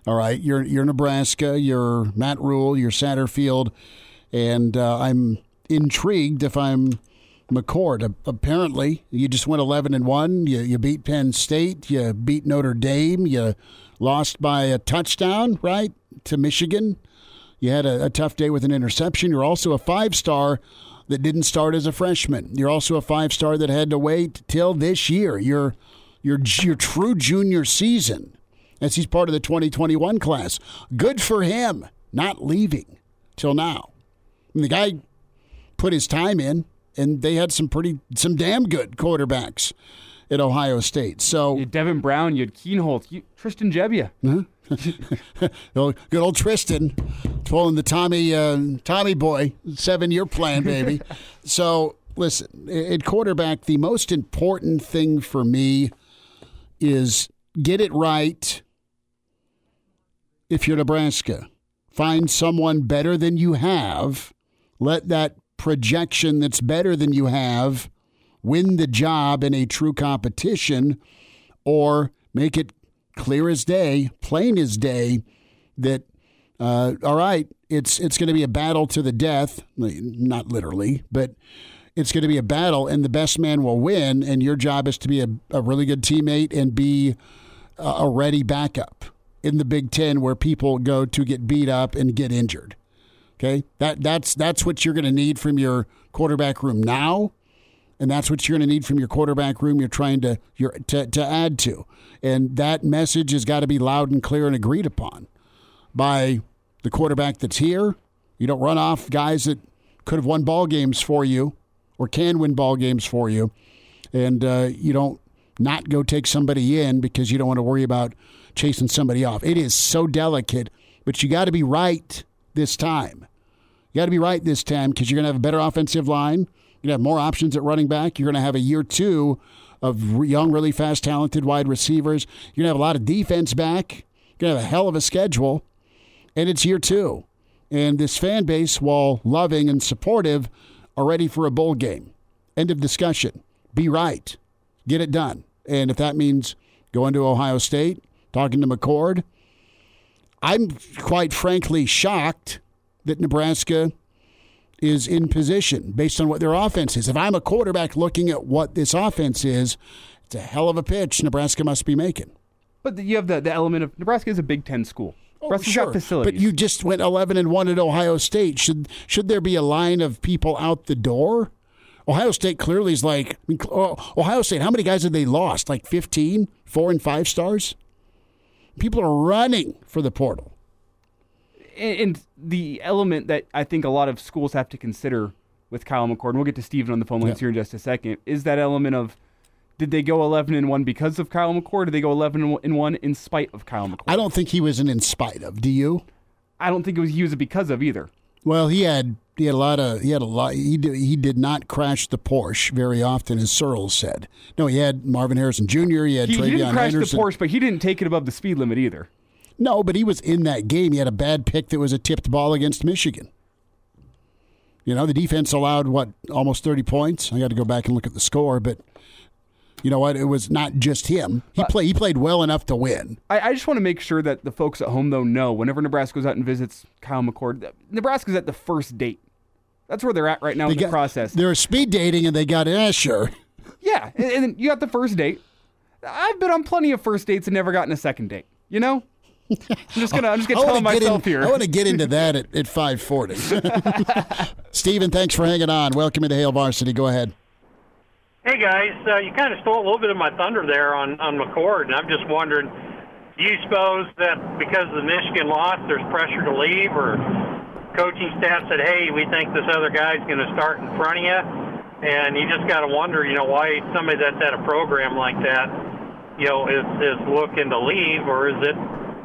All right. You're you're Nebraska. You're Matt Rhule. You're Satterfield, and uh, I'm intrigued if I'm McCord. Apparently, you just went 11 and one. You you beat Penn State. You beat Notre Dame. You lost by a touchdown, right, to Michigan. You had a, a tough day with an interception. You're also a five star that didn't start as a freshman. You're also a five star that had to wait till this year. Your your your true junior season, as he's part of the 2021 class. Good for him, not leaving till now. And the guy put his time in, and they had some pretty some damn good quarterbacks at Ohio State. So
Devin Brown, you had Kienholz, you, Tristan Gebbia.
Oh, good old Tristan pulling the Tommy uh, Tommy boy seven year plan, baby. so listen, at quarterback, the most important thing for me is get it right. If you're Nebraska, find someone better than you have. Let that projection that's better than you have win the job in a true competition, or make it clear as day, plain as day, that uh, all right, it's it's going to be a battle to the death, not literally, but it's going to be a battle, and the best man will win. And your job is to be a, a really good teammate and be a, ready backup. in the Big Ten where people go to get beat up and get injured. Okay, that that's that's what you're going to need from your quarterback room now, and that's what you're going to need from your quarterback room. You're trying to you're to, to add to, and that message has got to be loud and clear and agreed upon by the quarterback that's here. You don't run off guys that could have won ball games for you or can win ball games for you, and uh, you don't not go take somebody in because you don't want to worry about chasing somebody off. It is so delicate, but you got to be right this time. You got to be right this time because you're going to have a better offensive line. To have more options at running back. You're going to have a year two of young, really fast, talented wide receivers. You're going to have a lot of defense back. You're going to have a hell of a schedule. And it's year two. And this fan base, while loving and supportive, are ready for a bowl game. End of discussion. Be right. Get it done. And if that means going to Ohio State, talking to McCord, I'm quite frankly shocked that Nebraska is in position based on what their offense is. If I'm a quarterback looking at what this offense is, it's a hell of a pitch Nebraska must be making.
But you have the, the element of Nebraska is a Big Ten school.
Oh,
Nebraska's
sure.
got facilities.
But you just went 11 and 1 at Ohio State. Should should there be a line of people out the door? Ohio State clearly is like I mean, oh, Ohio State. How many guys have they lost? Like 15, four and five stars. People are running for the portal.
And, the element that I think a lot of schools have to consider with Kyle McCord, and we'll get to Steven on the phone lines
Yeah.
here in just a second, is that element of did they go 11 and 1 because of Kyle McCord? Or did they go 11 and 1 in spite of Kyle McCord?
I don't think he was an in spite of. Do you?
I don't think it was he was a because of either.
Well, he had he had a lot of he had a lot. He did, he did not crash the Porsche very often, as Sirles said. No, he had Marvin Harrison Jr. He had
He, he didn't crash
Henderson.
the Porsche, but he didn't take it above the speed limit either.
No, but he was in that game. He had a bad pick that was a tipped ball against Michigan. You know, the defense allowed what almost thirty points. I got to go back and look at the score, but you know what? It was not just him. He play he played well enough to win.
I, I just want to make sure that the folks at home though know whenever Nebraska goes out and visits Kyle McCord, Nebraska's at the first date. That's where they're at right now
They
in the
got-
process.
They were speed dating, and they got eh, sure.
Yeah, and, and you got the first date. I've been on plenty of first dates and never gotten a second date. You know, I'm just gonna I'm just gonna
I
tell
wanna get
myself
in-
here.
I want to get into that at, at 540. Stephen, thanks for hanging on. Welcome to Hail Varsity. Go ahead.
Hey guys, uh, you kind of stole a little bit of my thunder there on on McCord, and I'm just wondering, do you suppose that because of the Michigan loss, there's pressure to leave, or coaching staff said, "Hey, we think this other guy's going to start in front of you," and you just got to wonder, you know, why somebody that's at a program like that, you know, is is looking to leave, or is it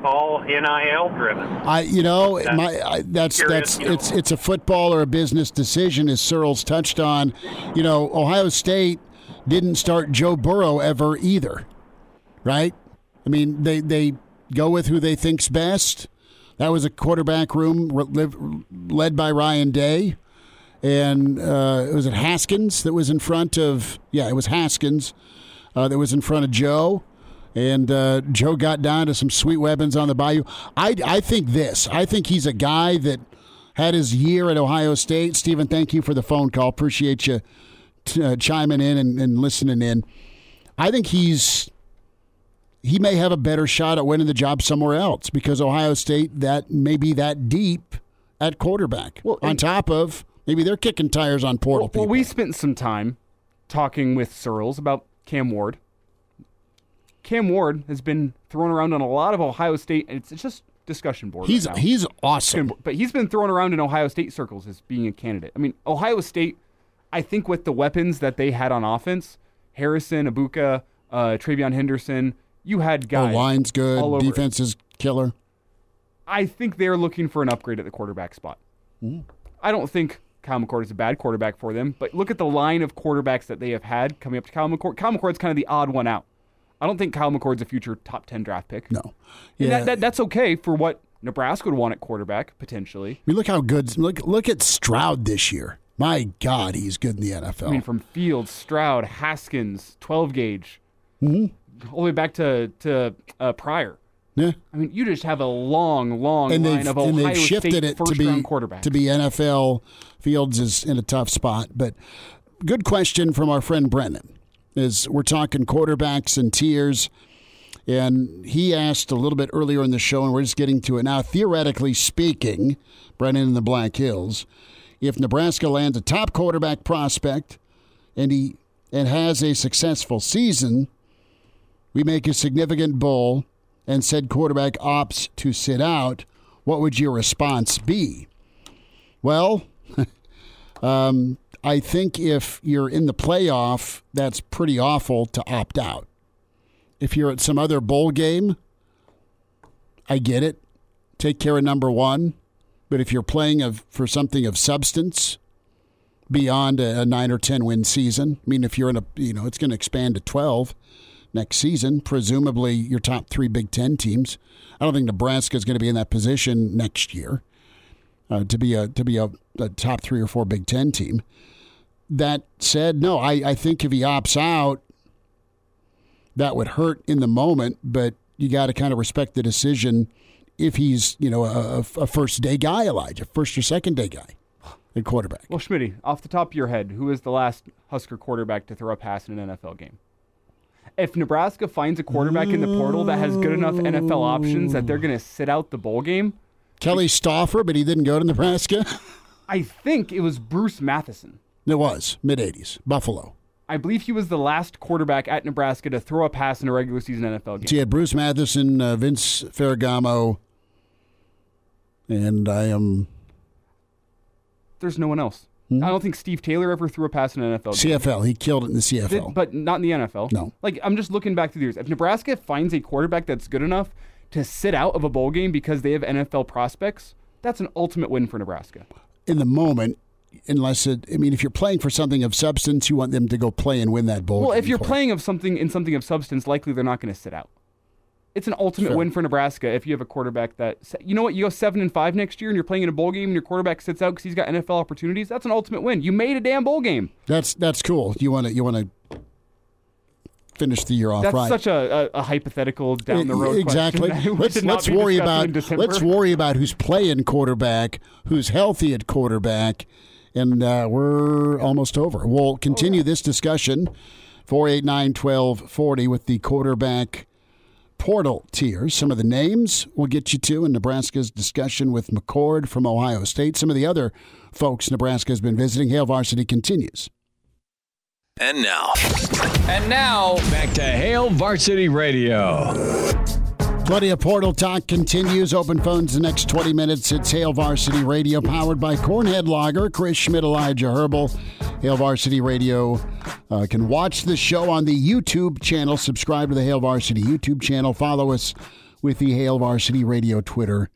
all NIL driven?
I, you know,
That's
my I, that's
curious,
that's
you know.
it's it's a football or a business decision, as Sirles touched on. You know, Ohio State didn't start Joe Burrow ever either, right? I mean, they they go with who they think's best. That was a quarterback room led by Ryan Day, and uh, was it Haskins that was in front of? Yeah, it was Haskins uh, that was in front of Joe, and uh, Joe got down to some sweet weapons on the bayou. I I think this. I think he's a guy that had his year at Ohio State. Stephen, thank you for the phone call. Appreciate you t- uh, chiming in and, and listening in. I think he's he may have a better shot at winning the job somewhere else because Ohio State that may be that deep at quarterback.
Well,
on top of maybe they're kicking tires on portal
Well,
people.
well, we spent some time talking with Sirles about Cam Ward. Cam Ward has been thrown around on a lot of Ohio State, and it's, it's just discussion board.
he's
right
he's awesome.
but he's been thrown around in Ohio State circles as being a candidate. I mean, Ohio State, I think with the weapons that they had on offense, Harrison, Egbuka, uh, TreVeyon Henderson, you had
Oh,
guys.
line's good. Defense is killer.
I think they're looking for an upgrade at the quarterback spot. I don't think Kyle McCord is a bad quarterback for them, but look at the line of quarterbacks that they have had coming up to Kyle McCord. Kyle McCord's kind of the odd one out. I don't think Kyle McCord's a future top 10 draft pick.
No.
And
Yeah.
that, that, that's okay for what Nebraska would want at quarterback, potentially.
I mean, look how good. Look look at Stroud this year. My God, he's good in the NFL.
I mean, from Fields, Stroud, Haskins, 12 gauge,
Mm-hmm.
all the way back to, to uh, Pryor.
yeah.
I mean, you just have a long, long
and
line of
and
Ohio
they've shifted
State
it to
first
be
round quarterbacks.
to be NFL. Fields is in a tough spot, but good question from our friend Brennan. Is we're talking quarterbacks and tiers, And he asked a little bit earlier in the show, and we're just getting to it now. Theoretically speaking, Brennan in the Black Hills, if Nebraska lands a top quarterback prospect and he and has a successful season, we make a significant bowl and said quarterback opts to sit out, what would your response be? Well, um, I think if you're in the playoff, that's pretty awful to opt out. If you're at some other bowl game, I get it. Take care of number one. But if you're playing of, for something of substance beyond a, a nine or ten win season, I mean, if you're in a, you know, it's going to expand to 12 next season, presumably your top three Big Ten teams. I don't think Nebraska is going to be in that position next year uh, to be a to be a, a, top three or four Big Ten team. That said, no, I, I think if he opts out, that would hurt in the moment, but you got to kind of respect the decision if he's you know a, a first day guy, Elijah, first or second day guy. The quarterback.
Well, Schmidt, off the top of your head, who is the last Husker quarterback to throw a pass in an NFL game? if Nebraska finds a quarterback in the portal that has good enough NFL options that they're going to sit out the bowl game,
Kelly Stouffer, but he didn't go to Nebraska.
I think it was Bruce Mathison.
It was mid '80s, Buffalo.
I believe he was the last quarterback at Nebraska to throw a pass in a regular season NFL game.
So you had Bruce Mathison, uh, Vince Ferragamo, and I am.
There's no one else. Hmm? I don't think Steve Taylor ever threw a pass in an NFL
game. CFL. He killed it in the CFL.
Did, but not in the NFL.
No.
Like, I'm just looking back through the years. If Nebraska finds a quarterback that's good enough to sit out of a bowl game because they have NFL prospects, that's an ultimate win for Nebraska.
In the moment, unless it, I mean, if you're playing for something of substance, you want them to go play and win that bowl.
Well, if you're playing of something in something of substance, likely they're not going to sit out it's an ultimate sure. win for Nebraska if you have a quarterback that you know what you go seven and five next year and you're playing in a bowl game and your quarterback sits out because he's got NFL opportunities. That's an ultimate win. You made a damn bowl game.
That's that's cool. You want to you want to finish the year off
that's
right.
such a, a, a, hypothetical down the road.
Exactly. let's let's worry about let's worry about who's playing quarterback, who's healthy at quarterback, and uh, we're almost over. We'll continue oh, yeah. this discussion. 489 1240 with the quarterback portal tiers. Some of the names we'll get you to in Nebraska's discussion with McCord from Ohio State. Some of the other folks Nebraska has been visiting. Hail Varsity continues.
And now. And now, back to Hail Varsity Radio.
Plenty of portal talk continues. Open phones the next 20 minutes. It's Hail Varsity Radio, powered by Cornhead Lager, Chris Schmidt, Elijah Herbel. Hail Varsity Radio uh, can watch the show on the YouTube channel. Subscribe to the Hail Varsity YouTube channel. Follow us with the Hail Varsity Radio Twitter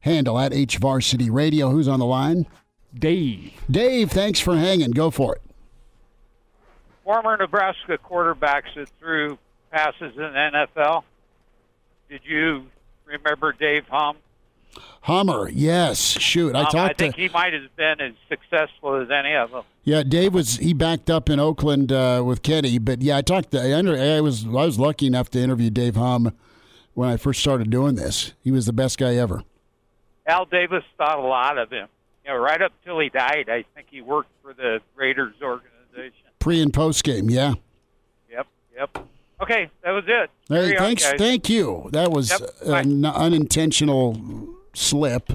handle at H Varsity Radio. Who's on the line?
Dave.
Dave, thanks for hanging. Go for it.
Former Nebraska quarterbacks that threw passes in the NFL did you remember Dave Humm?
Hummer, yes. Shoot, I um, talked. I
think
to,
he might have been as successful as any of them.
Yeah, Dave was. He backed up in Oakland uh, with Kenny, but yeah, I talked. To, I, I was. I was lucky enough to interview Dave Humm when I first started doing this. He was the best guy ever.
Al Davis thought a lot of him. You know, right up till he died, I think he worked for the Raiders organization.
Pre and post game, yeah.
Yep, yep. Okay, that was it.
Hey, thanks. On, thank you. That was yep, an unintentional slip.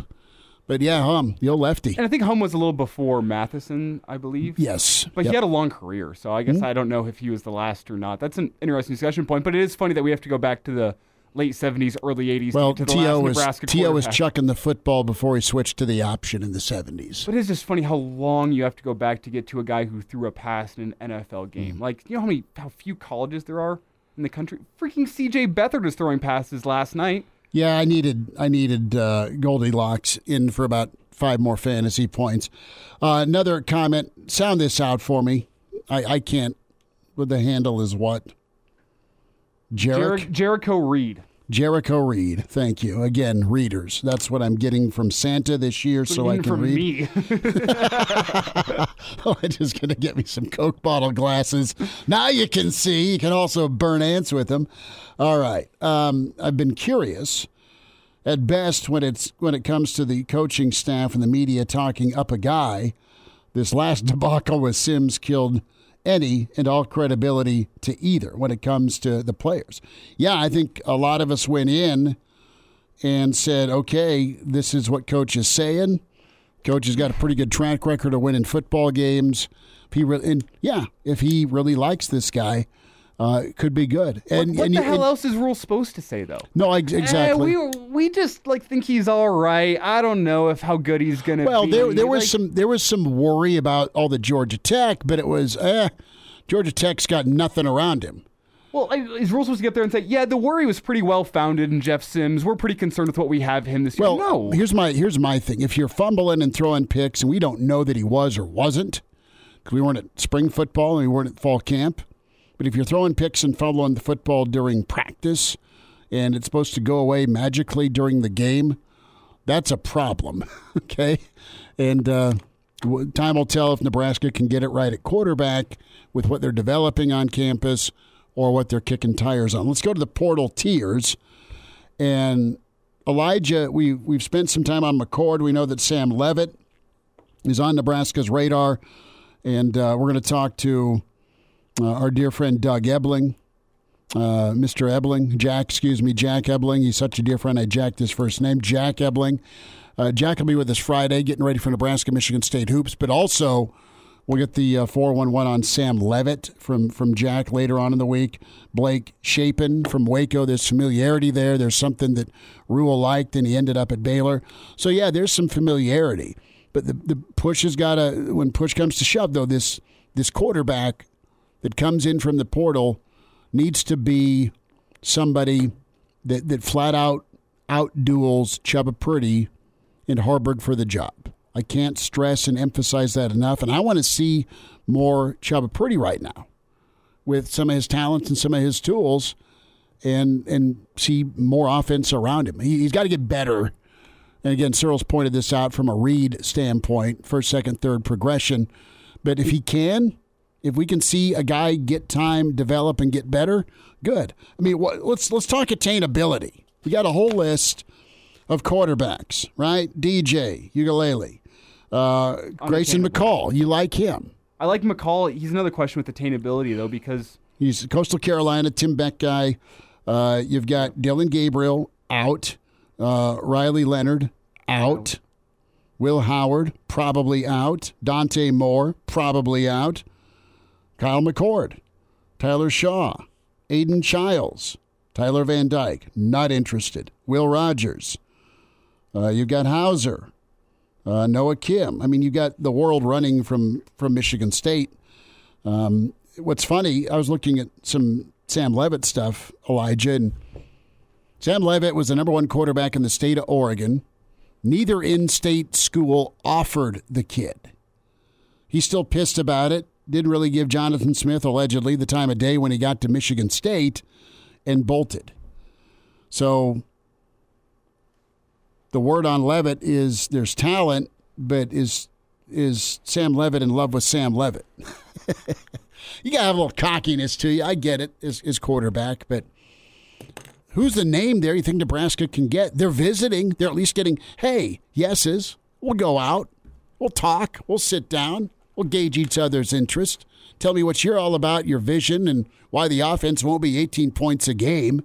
But yeah, Humm, the old lefty.
And I think Humm was a little before Mathison, I believe.
Yes.
But yep. he had a long career, so I guess mm-hmm. I don't know if he was the last or not. That's an interesting discussion point, but it is funny that we have to go back to the late 70s, early 80s
well,
to
T.O. was,
T.O.
was chucking the football before he switched to the option in the 70s.
But it's just funny how long you have to go back to get to a guy who threw a pass in an NFL game. Mm. Like, you know how many how few colleges there are? In the country. Freaking C.J. Beathard was throwing passes last night.
Yeah, I needed I needed uh, Goldilocks in for about five more fantasy points. Uh, another comment. Sound this out for me. I, I can't. But the handle is what?
Jer- Jericho Reed.
Jericho Reed. Thank you. Again, readers. That's what I'm getting from Santa this year so I can read.
Me.
oh, I'm just going to get me some Coke bottle glasses. Now you can see. You can also burn ants with them. All right. Um, I've been curious. At best, when it's when it comes to the coaching staff and the media talking up a guy, this last debacle with Sims killed any and all credibility to either when it comes to the players. Yeah, I think a lot of us went in and said, okay, this is what coach is saying. Coach has got a pretty good track record of winning football games. If he re- and yeah, if he really likes this guy, uh, could be good. And,
what, what
and
the
you-
hell
and-
else is Rhule supposed to say though?
No, ex-
Eh,
exactly.
we we just like think he's all right. I don't know if how good he's gonna
Well,
be.
there there was
Like,
some there was some worry about all the Georgia Tech, but it was eh, Georgia Tech's got nothing around him.
Well, is Rhule supposed to get there and say, "Yeah, the worry was pretty well founded in Jeff Sims. We're pretty concerned with what we have him this year."
Well,
no,
here's my here's my thing. If you're fumbling and throwing picks, and we don't know that he was or wasn't, because we weren't at spring football and we weren't at fall camp, but if you're throwing picks and fumbling the football during practice, and it's supposed to go away magically during the game, that's a problem. okay, and uh, time will tell if Nebraska can get it right at quarterback with what they're developing on campus or what they're kicking tires on. Let's go to the portal tiers. And Elijah, we we've spent some time on McCord. We know that Sam Leavitt is on Nebraska's radar, and uh, we're going to talk to uh, our dear friend Doug Ebling, uh, Mr. Ebling, Jack, excuse me, Jack Ebling. He's such a dear friend. I jacked his first name, Jack Ebling. Uh, Jack will be with us Friday, getting ready for Nebraska Michigan State hoops, but also. We'll get the uh, 411 on Sam Leavitt from, from Jack later on in the week. Blake Shapen from Waco. There's familiarity there. There's something that Rhule liked, and he ended up at Baylor. So, yeah, there's some familiarity. But the, the push has got to, when push comes to shove, though, this, this quarterback that comes in from the portal needs to be somebody that, that flat out outduels Chubba Purdy in Haarberg for the job. I can't stress and emphasize that enough. And I want to see more Chubba Purdy right now with some of his talents and some of his tools and and see more offense around him. He, he's got to get better. And again, Sirles pointed this out from a read standpoint, first, second, third progression. But if he can, if we can see a guy get time, develop, and get better, good. I mean, what, let's let's talk attainability. We got a whole list of quarterbacks, right? DJ, Uiagalelei, uh, Grayson McCall. You like him?
I like McCall. He's another question with attainability though, because
He's a Coastal Carolina, Tim Beck guy. Uh, you've got Dillon Gabriel out, uh, Riley Leonard out, Will Howard probably out, Dante Moore probably out, Kyle McCord, Tyler Shough, Aidan Chiles, Tyler Van Dyke not interested, Will Rogers. Uh, you've got Houser, uh, Noah Kim. I mean, you got the world running from from Michigan State. Um, what's funny, I was looking at some Sam Leavitt stuff, Elijah, and Sam Leavitt was the number one quarterback in the state of Oregon. Neither in state school offered the kid. He's still pissed about it. Didn't really give Jonathan Smith, allegedly, the time of day when he got to Michigan State and bolted. So the word on Leavitt is there's talent, but is is Sam Leavitt in love with Sam Leavitt? you gotta have a little cockiness to you. I get it as, as quarterback, but who's the name there you think Nebraska can get? They're visiting. They're at least getting, hey, yeses. We'll go out. We'll talk. We'll sit down. We'll gauge each other's interest. Tell me what you're all about, your vision, and why the offense won't be 18 points a game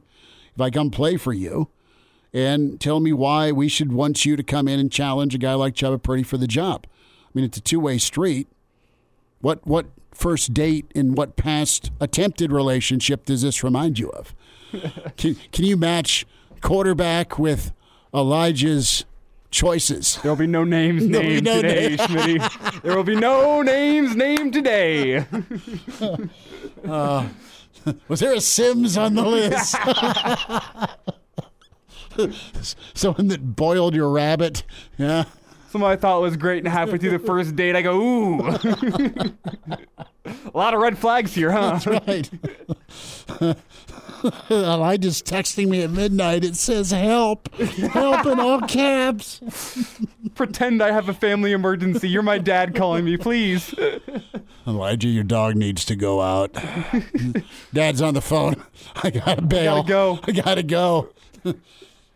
if I come play for you. And tell me why we should want you to come in and challenge a guy like Chubba Purdy for the job. I mean, it's a two way street. What what first date and what past attempted relationship does this remind you of? can, can you match quarterback with Elijah's choices?
There will be no names
There'll
named
no
today,
name.
Schmitty. There will be no names named today.
Uh, was there a Sims on the list? Someone that boiled your rabbit. Yeah.
Someone I thought was great, and halfway through the first date, I go, ooh. a lot of red flags here, huh?
That's right. Elijah's texting me at midnight. It says help. Help in all caps.
Pretend I have a family emergency. You're my dad calling me, please.
Elijah, your dog needs to go out. Dad's on the phone. I gotta bail.
I gotta go.
I gotta go.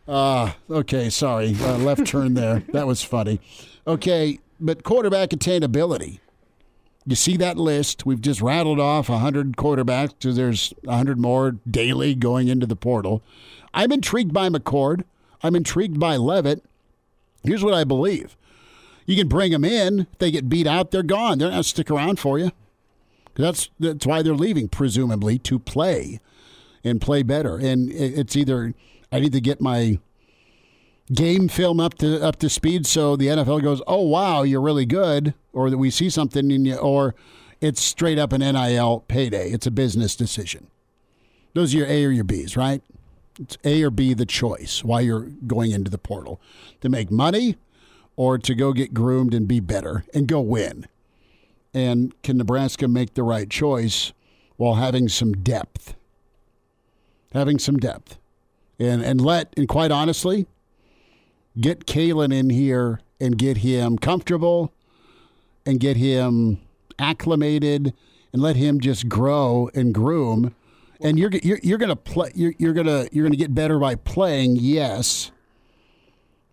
Uh, okay, sorry. Uh, left turn there. That was funny. Okay, but quarterback attainability. You see that list? We've just rattled off 100 quarterbacks. So there's 100 more daily going into the portal. I'm intrigued by McCord. I'm intrigued by Leavitt. Here's what I believe. You can bring them in. If they get beat out, they're gone. They're not stick around for you. That's that's why they're leaving, presumably, to play and play better. And it's either I need to get my game film up to up to speed so the NFL goes, "Oh wow, you're really good," or that we see something in you, or it's straight up an NIL payday. It's a business decision. Those are your A or your B's, right? It's A or B the choice why you're going into the portal to make money or to go get groomed and be better and go win. And can Nebraska make the right choice while having some depth? Having some depth. And and let and quite honestly, get Kaelin in here and get him comfortable and get him acclimated and let him just grow and groom and you're you're, you're going to play you're, you're to you're to get better by playing yes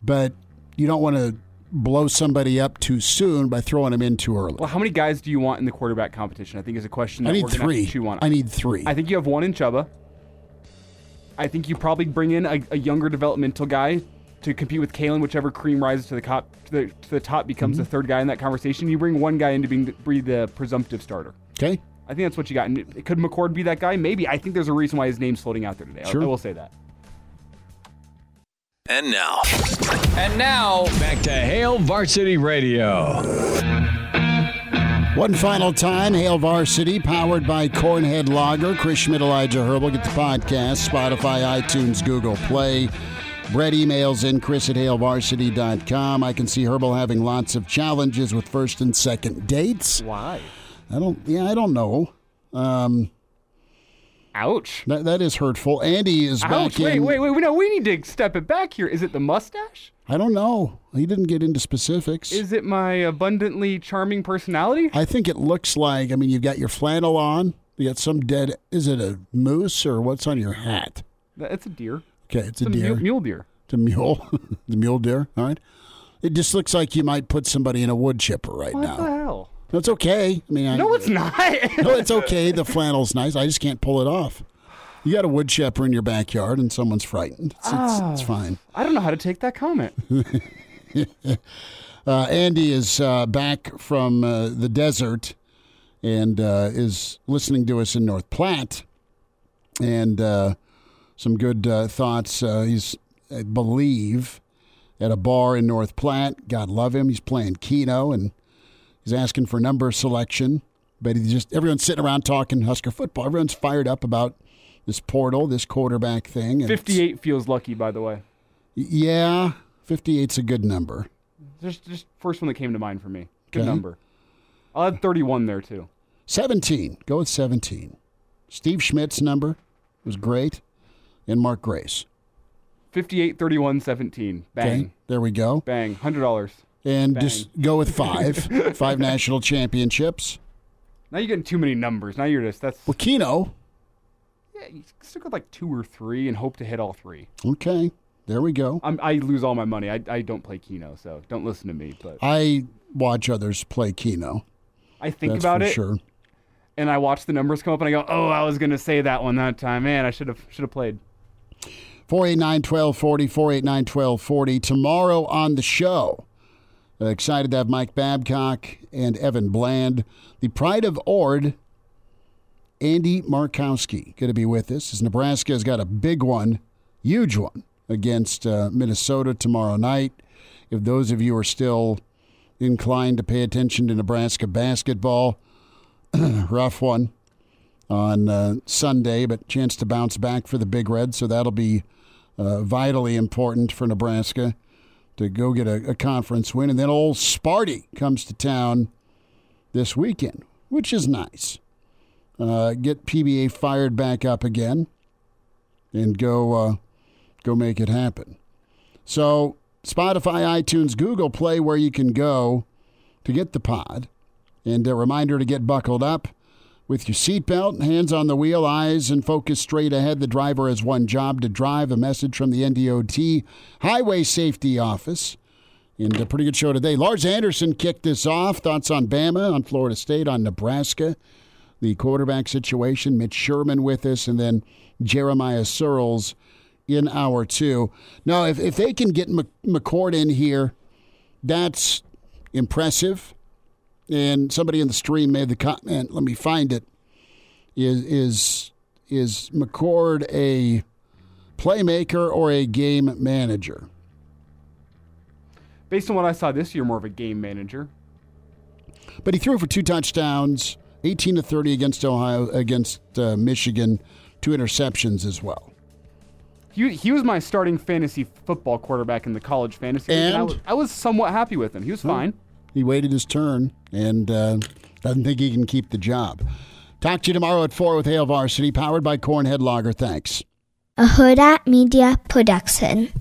but you don't want to blow somebody up too soon by throwing them in too early.
Well, how many guys do you want in the quarterback competition? I think is a question.
I need three.
Have to on.
I need three.
I think you have one in Chubba. I think you probably bring in a, a younger developmental guy to compete with Kaelin. Whichever cream rises to the top, to the, to the top becomes
Mm-hmm.
the third guy in that conversation. You bring one guy in to being, be the presumptive starter.
Okay.
I think that's what you got. And could McCord be that guy? Maybe. I think there's a reason why his name's floating out there today. I-
Sure.
I will say that.
And now. And now, back to Hail Varsity Radio.
One final time, Hail Varsity, powered by Cornhead Lager. Chris Schmidt, Elijah Herbel. Get the podcast, Spotify, iTunes, Google Play. Brett emails in chris at hailvarsity.com. I can see Herbel having lots of challenges with first and second dates.
Why?
I don't, yeah, I don't know. Um,
Ouch.
That, that is hurtful. Andy is
Ouch.
back
Wait,
in.
wait, wait. No, we need to step it back here. Is it the mustache?
I don't know. He didn't get into specifics.
Is it my abundantly charming personality?
I think it looks like. I mean, you've got your flannel on. You got some dead. Is it a moose or what's on your hat?
It's a deer.
Okay, it's, a,
It's a
deer.
mule- deer.
It's a mule. the mule deer. All right. It just looks like you might put somebody in a wood chipper right
What
now.
What the hell?
No, it's okay. I mean, I,
No, it's not.
no, it's okay. The flannel's nice. I just can't pull it off. You got a wood chipper in your backyard, and someone's frightened. It's, it's, it's
Ah.
fine.
I don't know how to take that comment.
Uh, Andy is uh, back from uh, the desert and uh, is listening to us in North Platte, and uh, some good uh, thoughts. Uh, he's, I believe, at a bar in North Platte. God love him. He's playing Keno and he's asking for number selection. But he just everyone's sitting around talking Husker football. Everyone's fired up about this portal, this quarterback thing. and
58 feels lucky, by the way.
Yeah, 58's a good number.
Just, just first one that came to mind for me. Good
Okay.
number. I'll add 31 there too.
17. Go with 17. Steve Schmidt's number was great. And Mark Grace.
58, 31, 17. Bang.
Okay. There we go.
Bang. $100.
And
Bang.
just go with five. five national championships.
Now you're getting too many numbers. Now you're just, that's,
Well, Keno.
yeah, you stick with like two or three and hope to hit all three.
Okay. There we go.
I'm, I lose all my money. I, I don't play Keno, so don't listen to me. But
I watch others play Keno.
I think
That's
about
for
it,
sure.
and I watch the numbers come up, and I go, "Oh, I was gonna say that one that time. Man, I should have should have played."
489 1240, 489 1240. Tomorrow on the show, uh, excited to have Mike Babcock and Evan Bland. The pride of Ord, Andy Markowski, going to be with us. As Nebraska has got a big one, huge one, against uh, Minnesota tomorrow night. If those of you are still inclined to pay attention to Nebraska basketball, rough one on uh, Sunday, but chance to bounce back for the Big Red. So that'll be uh, vitally important for Nebraska to go get a, a conference win. And then old Sparty comes to town this weekend, which is nice. Uh, get PBA fired back up again and go uh, go make it happen. So Spotify, iTunes, Google Play, where you can go to get the pod. And a reminder to get buckled up with your seatbelt, hands on the wheel, eyes and focus straight ahead. The driver has one job to drive. A message from the NDOT Highway Safety Office And a pretty good show today. Lars Anderson kicked this off. Thoughts on Bama, on Florida State, on Nebraska, the quarterback situation. Mitch Sherman with us, and then Jeremiah Sirles in hour two. Now, if, if they can get McCord in here, that's impressive. And somebody in the stream made the comment. Let me find it. Is is is McCord a playmaker or a game manager?
Based on what I saw this year, more of a game manager.
But he threw for two touchdowns, 18 to 30 against Ohio, against uh, Michigan, two interceptions as well.
He, he was my starting fantasy football quarterback in the college fantasy.
And,
I was, I, was, somewhat happy with him. He was fine.
He waited his turn and uh, doesn't think he can keep the job. Talk to you tomorrow at 4 with Hail Varsity, powered by Cornhead Lager. Thanks.
A Hurrdat Media Production.